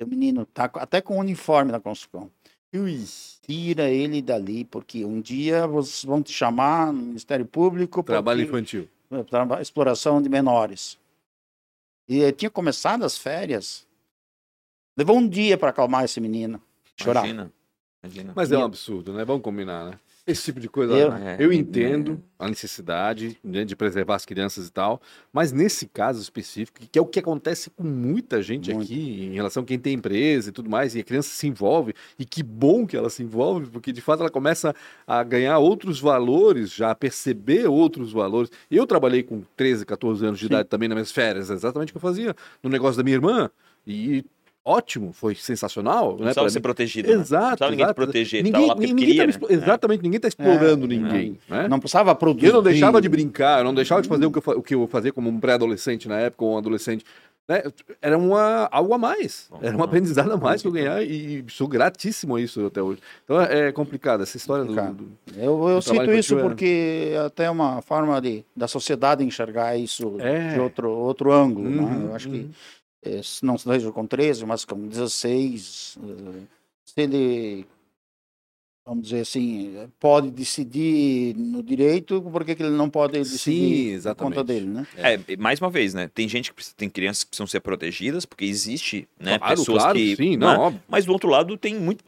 o menino tá até com o uniforme da construção. Tira ele dali, porque um dia vocês vão te chamar no Ministério Público Trabalho infantil. traba- exploração de menores. E eh, tinha começado as férias. Levou um dia para acalmar esse menino. Chorar. Imagina. Imagina. Mas é um absurdo, né? Vamos combinar, né? Esse tipo de coisa. Eu- né? É. eu entendo a necessidade né, de preservar as crianças e tal, mas nesse caso específico, que é o que acontece com muita gente Muito. aqui, em relação a quem tem empresa e tudo mais, e a criança se envolve, e que bom que ela se envolve, porque de fato ela começa a ganhar outros valores, já a perceber outros valores. Eu trabalhei com 13, 14 anos de Sim. idade também nas minhas férias, exatamente o que eu fazia no negócio da minha irmã, e ótimo, foi sensacional. Não né, precisava ser mim. protegido. né? Não Exato. precisava ninguém te exato. proteger. Ninguém, ninguém queria, tá né? explo- Exatamente, ninguém está explorando É, ninguém. né? Não precisava produzir. Eu não deixava de brincar, eu não deixava de fazer o que eu, o que eu fazia como um pré-adolescente na época, ou um adolescente. né? Era uma, algo a mais. Era um aprendizado a mais que eu ganhar e sou gratíssimo a isso até hoje. Então é é complicado essa história do. Complicado. do- Eu, eu O trabalho cito isso é- porque é até uma forma de, da sociedade enxergar isso É. de outro, outro ângulo. né? Uhum, Eu acho que uhum. eh, se não seja com 13, mas com 16, eh, se ele, vamos dizer assim, pode decidir no direito, por que que ele não pode Sim, decidir por exatamente. conta dele, né? É, mais uma vez, né? Tem gente que precisa, tem crianças que precisam ser protegidas, porque existe, né? Claro, pessoas claro, que. sim, né, não, óbvio. Mas do outro lado tem muito.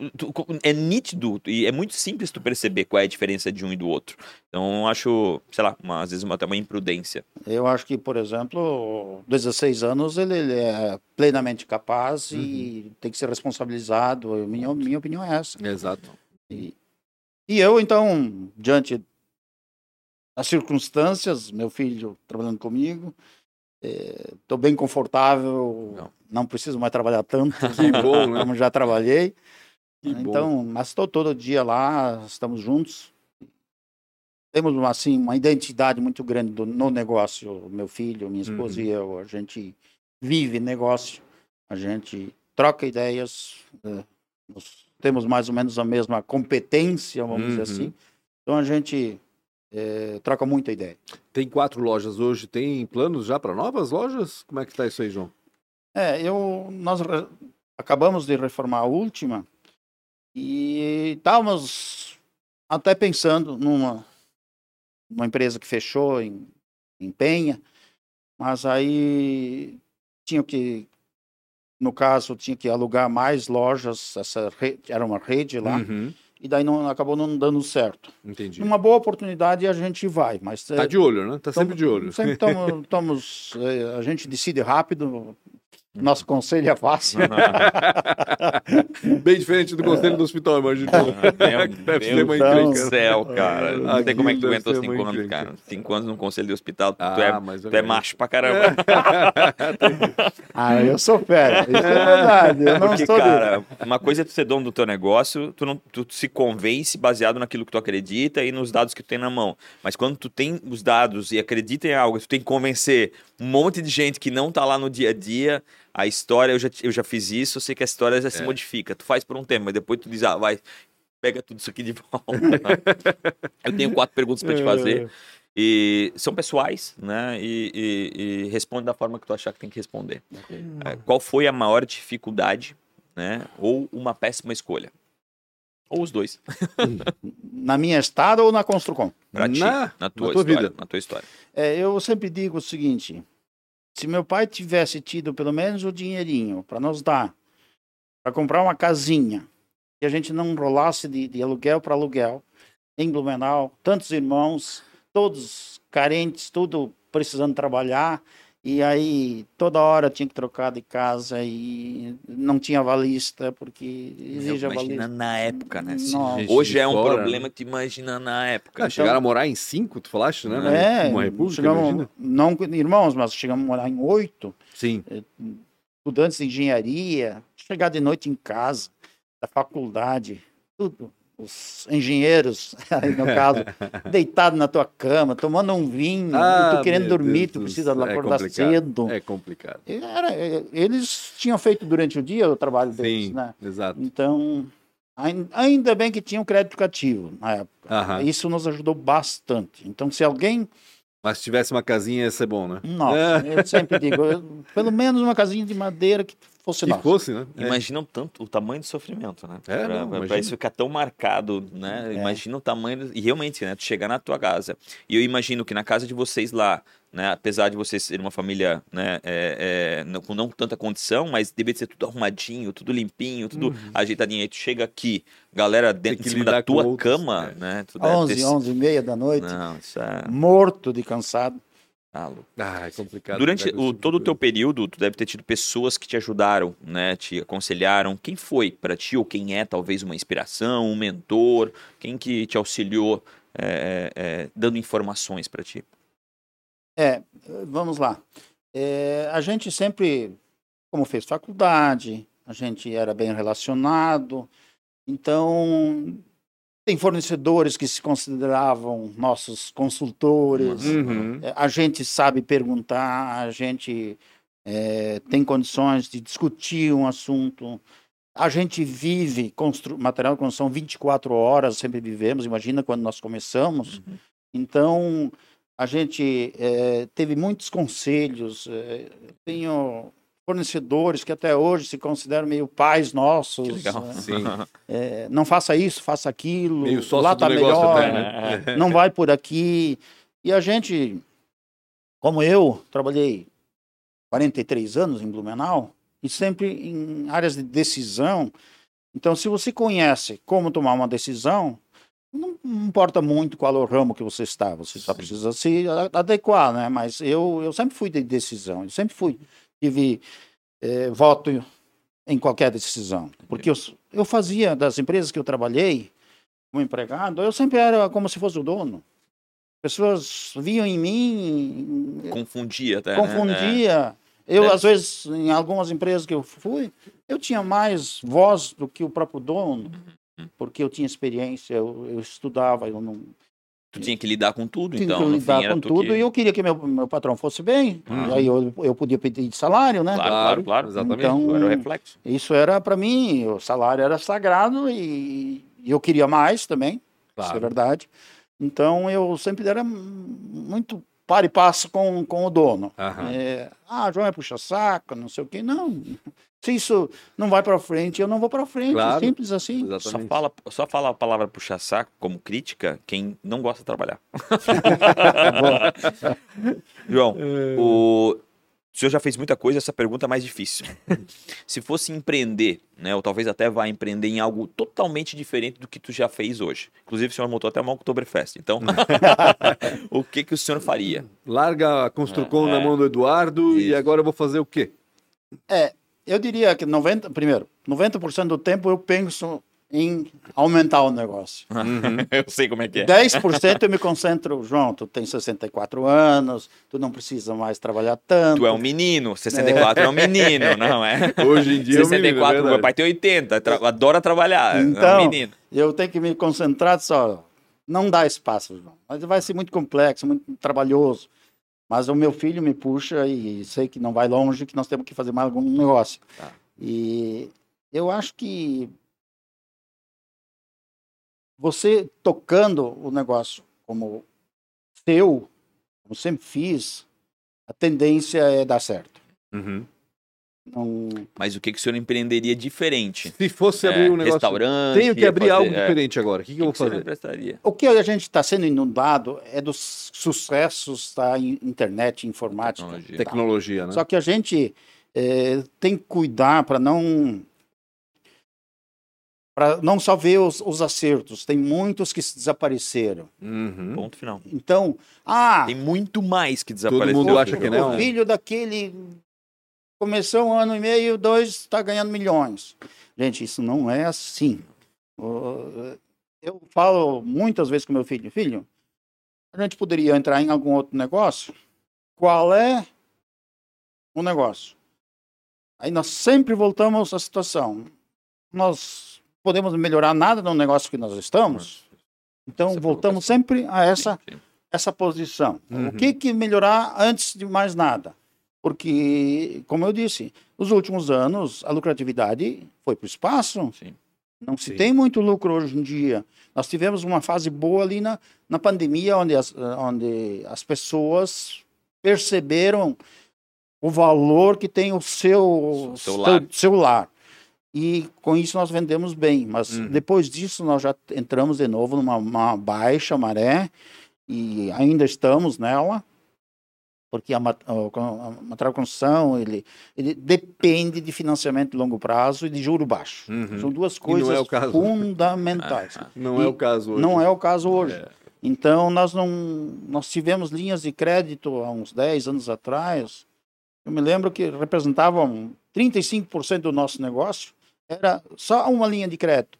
É nítido e é muito simples tu perceber qual é a diferença de um e do outro. Então eu acho, sei lá, uma, às vezes uma, até uma imprudência. Eu acho que, por exemplo, 16 anos ele, ele é plenamente capaz Uhum. e tem que ser responsabilizado. Minha, minha opinião é essa. Exato. E, e eu, então, diante das circunstâncias, meu filho trabalhando comigo, estou bem confortável, Não. não. preciso mais trabalhar tanto Que bom, né? como já trabalhei. Que bom. Então, mas estou todo dia lá, estamos juntos. Temos uma, assim, uma identidade muito grande do- no negócio, meu filho, minha esposa Uhum. e eu. A gente vive negócio, a gente troca ideias, eh, nós temos mais ou menos a mesma competência, vamos dizer Uhum. assim. Então a gente eh, troca muita ideia. Tem quatro lojas hoje, tem planos já para novas lojas? Como é que tá isso aí, João? É, eu, nós re- acabamos de reformar a última e estávamos até pensando numa uma empresa que fechou em, em Penha, mas aí tinha que, no caso, tinha que alugar mais lojas, essa rede, era uma rede lá, Uhum, e daí não, acabou não dando certo. entendi. Numa boa oportunidade a gente vai, mas Tá é, de olho, né? Tá sempre de olho. sempre estamos, é, a gente decide rápido, nosso conselho é fácil. Bem diferente do conselho do hospital, imagina. Deve ser encrenca. do céu, cara. Não sei Aquilo como é que tu aguentou cinco anos, encrenca. cara. Cinco anos num conselho de hospital. tu, Ah, é, mas tu é macho pra caramba. Ah, eu sou fera, isso é verdade. Eu não Porque, sou de- cara, uma coisa é tu ser dono do teu negócio, tu, não, tu se convence baseado naquilo que tu acredita e nos dados que tu tem na mão. Mas quando tu tem os dados e acredita em algo, tu tem que convencer um monte de gente que não tá lá no dia a dia, a história, eu já, eu já fiz isso, eu sei que a história já se É. modifica. Tu faz por um tempo, mas depois tu diz, ah, vai, pega tudo isso aqui de volta. eu tenho quatro perguntas para te fazer. E são pessoais, né? E, e- e responde da forma que tu achar que tem que responder. É, qual foi a maior dificuldade, né? Ou uma péssima escolha? Ou os dois, Na minha estada ou na Construcom? pra ti, Na- na tua, na tua história, vida. na tua história. É, eu sempre digo o seguinte: se meu pai tivesse tido pelo menos o dinheirinho para nos dar, para comprar uma casinha, e a gente não rolasse de, de aluguel para aluguel, em Blumenau, tantos irmãos, todos carentes, tudo precisando trabalhar, E aí, toda hora tinha que trocar de casa e não tinha valista, porque exige a Imagina valista. na época, né? Se Nossa. Hoje é um fora, problema que tu imagina na época. Cara, chegaram a morar em cinco, tu falaste, né? É, Uma república, chegamos, imagina. não com irmãos, mas chegamos a morar em oito, Sim. estudantes de engenharia, chegar de noite em casa, da faculdade, tudo. Os engenheiros, aí no caso, deitado na tua cama, tomando um vinho, Ah, tu querendo dormir, Deus tu precisa é acordar complicado. cedo. É complicado. Era- é, eles tinham feito durante o dia o trabalho deles, Sim, né? exato. Então, ain- ainda bem que tinha um crédito cativo na época. Aham. Isso nos ajudou bastante. Então, se alguém. Mas se tivesse uma casinha ia ser bom, né? Nossa, eu sempre digo, eu- pelo menos uma casinha de madeira que fosse Que fosse, né? É. Imagina o tanto o tamanho do sofrimento, né? É, pra, não, pra- isso ficar tão marcado, né? É. Imagina o tamanho. do- E realmente, né? Tu chegar na tua casa. E eu imagino que na casa de vocês lá, né? Apesar de vocês serem uma família, né? é, é, não, com não tanta condição, mas deve ser tudo arrumadinho, tudo limpinho, tudo ajeitadinho. Aí tu chega aqui, galera dentro Uhum. em cima da tua outros, cama, é. né? Tu deve 11, ter- 11 e meia da noite, Não, isso é. morto de cansado. Louco. Ah, é complicado. Durante com o, tipo todo o teu período, tu deve ter tido pessoas que te ajudaram, né? Te aconselharam. Quem foi para ti ou quem é talvez uma inspiração, um mentor? Quem que te auxiliou é, é, é, dando informações para ti? É, vamos lá. É, a gente sempre, como fez faculdade, a gente era bem relacionado, então tem fornecedores que se consideravam nossos consultores, Uhum. É, a gente sabe perguntar, a gente é, tem condições de discutir um assunto, a gente vive constru material de construção 24 horas, sempre vivemos, imagina quando nós começamos. Então, a gente eh, teve muitos conselhos, eh, tenho fornecedores que até hoje se consideram meio pais nossos. Que legal. né? Sim. Eh, não faça isso, faça aquilo, Meio sócio lá tá melhor, até, né? não vai por aqui. E a gente, como eu, trabalhei 43 anos em Blumenau e sempre em áreas de decisão. Então, se você conhece como tomar uma decisão, não importa muito qual é o ramo que você está, você só Sim. precisa se adequar, né? Mas eu, eu sempre fui de decisão, eu sempre fui, tive eh, voto em qualquer decisão, porque eu, eu fazia das empresas que eu trabalhei como empregado, eu sempre era como se fosse o dono. Pessoas viam em mim, Confundia até. né? confundia. Eu, É. às vezes, em algumas empresas que eu fui, eu tinha mais voz do que o próprio dono, porque eu tinha experiência, eu, eu estudava, eu não Tu tinha que lidar com tudo, tinha então. que no lidar fim, com tu tudo, que... e eu queria que meu, meu patrão fosse bem, Uhum. aí eu, eu podia pedir salário, né? Claro, claro, claro. Exatamente. Então, Era o reflexo. Isso era para mim, o salário era sagrado e, eu queria mais também, isso é Claro. verdade. Então eu sempre era muito para e passo com, com o dono. Aham. É, ah, João é puxa-saco, não sei o quê. Não. Se isso não vai para frente, eu não vou para frente. Claro. Simples assim. Só fala, só fala a palavra puxar saco como crítica quem não gosta de trabalhar. João, o... o senhor já fez muita coisa, essa pergunta é mais difícil. Se fosse empreender, né, ou talvez até vá empreender em algo totalmente diferente do que tu já fez hoje. Inclusive, o senhor montou até uma Oktoberfest. Então, o que, que o senhor faria? Larga a Construcom É, na é. mão do Eduardo e Isso. agora eu vou fazer o quê? Eu diria que 90, primeiro, 90% do tempo eu penso em aumentar o negócio. Eu sei como é que é. 10% eu me concentro, João, tu tem 64 anos, tu não precisa mais trabalhar tanto. Tu é um menino, 64 é, um menino, não é? Hoje em dia é um 64, menino, é meu pai tem 80, tra- adora trabalhar, é um Então, menino. Eu tenho que me concentrar só. Não dá espaço, João. Mas vai ser muito complexo, muito trabalhoso. Mas o meu filho me puxa e sei que não vai longe, que nós temos que fazer mais algum negócio. Tá. E eu acho que você tocando o negócio como seu, como sempre fiz, a tendência é dar certo. Uhum. Não, Mas o que, que o senhor empreenderia diferente? Se fosse É, abrir um negócio. restaurante, Tenho que abrir fazer- algo é. diferente agora. O que, que, eu vou que o senhor fazer? emprestaria? O que a gente está sendo inundado é dos sucessos da in- internet, informática. Tecnologia. Tá. Tecnologia, né? Só que a gente eh, tem que cuidar para não para não só ver os, os acertos, tem muitos que desapareceram. Uhum. Ponto final. Então, ah, Tem muito mais que desapareceu. mundo acha que não. o filho daquele começou um ano e meio, dois, está ganhando milhões. Gente, isso não é assim. Eu falo muitas vezes com meu filho, filho, a gente poderia entrar em algum outro negócio? Qual é o negócio? Aí nós sempre voltamos à situação. Nós podemos melhorar nada no negócio que nós estamos? Então Você voltamos sempre a essa Sim, sim. essa posição. Uhum. O que que melhorar antes de mais nada? Porque, como eu disse, nos últimos anos a lucratividade foi para o espaço. Sim. Não se Sim. tem muito lucro hoje em dia. Nós tivemos uma fase boa ali na, na pandemia, onde as, onde as pessoas perceberam o valor que tem o seu Celular. seu. E com isso nós vendemos bem. Mas Uhum. depois disso nós já entramos de novo numa uma baixa maré e ainda estamos nela. Porque a, material construção ele, ele depende de financiamento de longo prazo e de juro baixo. Uhum. São duas é coisas caso. fundamentais. Ah, Não E é o caso hoje. Não é o caso hoje. É. Então, nós não nós tivemos linhas de crédito há uns 10 anos atrás. Eu me lembro que representavam 35% do nosso negócio, era só uma linha de crédito.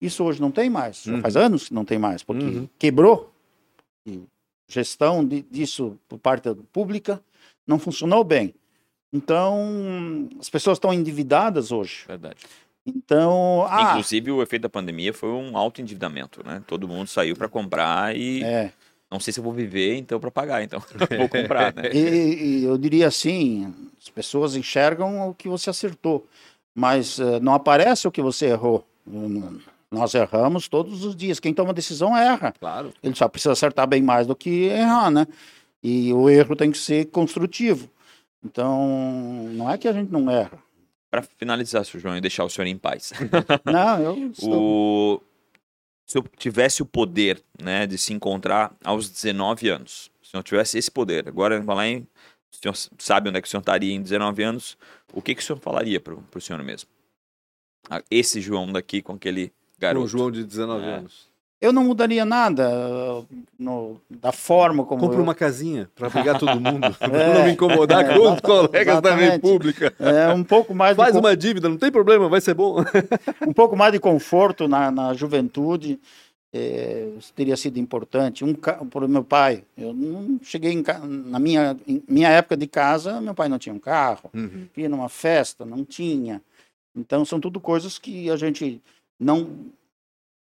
Isso hoje não tem mais. Já Uhum. faz anos que não tem mais, porque Uhum. quebrou. E gestão de- disso por parte pública não funcionou bem. Então, as pessoas estão endividadas hoje. Verdade. Então, ah, Inclusive, o efeito da pandemia foi um alto endividamento, né? Todo mundo saiu para comprar e é, não sei se eu vou viver, então, para pagar. Então, eu vou comprar, né? E, e eu diria assim, as pessoas enxergam o que você acertou, mas eh, não aparece o que você errou. Nós erramos todos os dias. Quem toma decisão erra. Claro. Ele só precisa acertar bem mais do que errar, né? E o erro tem que ser construtivo. Então, não é que a gente não erra. Para finalizar, seu João, e deixar o senhor em paz. Não, eu estou... O... Se eu tivesse o poder né, de se encontrar aos 19 anos, se eu tivesse esse poder, agora vai lá em. O senhor sabe onde é que o senhor estaria em 19 anos, o que, que o senhor falaria para o senhor mesmo? Ah, Esse João daqui com aquele garoto. o João de 19 É. anos. Eu não mudaria nada uh, no- da forma como Compra eu... uma casinha pra pegar todo mundo. É. não me incomodar É, com os colegas da. República. É um pouco mais de Faz con- uma dívida, não tem problema, vai ser bom. um pouco mais de conforto na, na juventude eh, teria sido importante. Um, ca- por meu pai, eu não cheguei em, na minha, em minha época de casa, meu pai não tinha um carro, Uhum. ia numa festa, não tinha. Então são tudo coisas que a gente não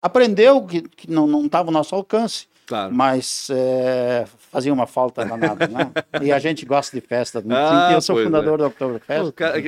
aprendeu que, que não não estava ao nosso alcance, Claro. mas eh, fazia uma falta danada, né? E a gente gosta de festa. né? Ah, eu sou pois fundador do Oktoberfest, Pô, cara,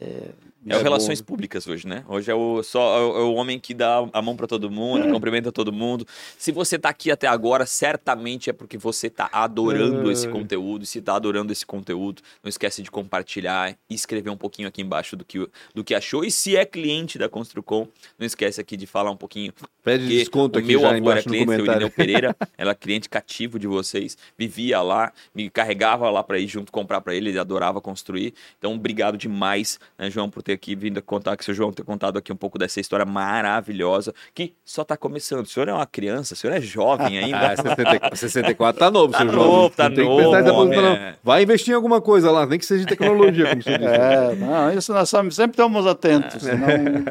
é, é. É o É Relações bom. Públicas hoje, né? Hoje é o, só, é o- é o homem que dá a mão para todo mundo, cumprimenta todo mundo. Se você tá aqui até agora, certamente é porque você tá adorando esse É. conteúdo. E se tá adorando esse conteúdo, não esquece de compartilhar e escrever um pouquinho aqui embaixo do que, do que achou. E se é cliente da Construcom, não esquece aqui de falar um pouquinho Pede desconto o aqui meu já avô era cliente, comentário. Irineu Pereira, era é cliente cativo de vocês, vivia lá, me carregava lá para ir junto comprar para ele, ele adorava construir. Então, obrigado demais, né, João, por ter aqui vindo a contar, que seu João ter contado aqui um pouco dessa história maravilhosa, que só tá começando. O senhor é uma criança, o senhor é jovem ainda. Ah, 64, 64 tá novo, Tá seu João. novo, tá Não tem que novo, pensar homem, posição, é. Vai investir em alguma coisa lá, nem que seja de tecnologia, como você disse. É, não, isso nós sempre estamos atentos. senão-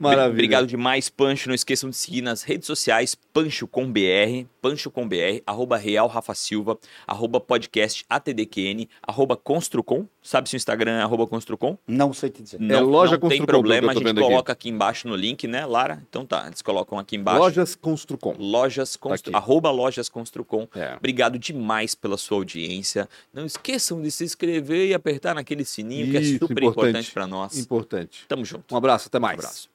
Maravilha. Obrigado demais, Pancho. Não esqueçam de seguir nas redes sociais, Pancho com BR, Pancho com BR, arroba Real Rafa Silva, arroba podcast ATDQN, arroba Construcom. Sabe se o Instagram é arroba Construcom? Não sei te dizer. Não, Loja não tem Construcom, problema, que a eu tô gente vendo aqui. coloca aqui. embaixo no link, né, Lara? Então tá, eles colocam aqui embaixo. Lojas Construcom. Lojas Constru... Tá arroba Lojas Construcom. É. Obrigado demais pela sua audiência. Não esqueçam de se inscrever e apertar naquele sininho que é Isso, super importante. importante para nós. Importante. Tamo junto. Um abraço, até mais. abraço.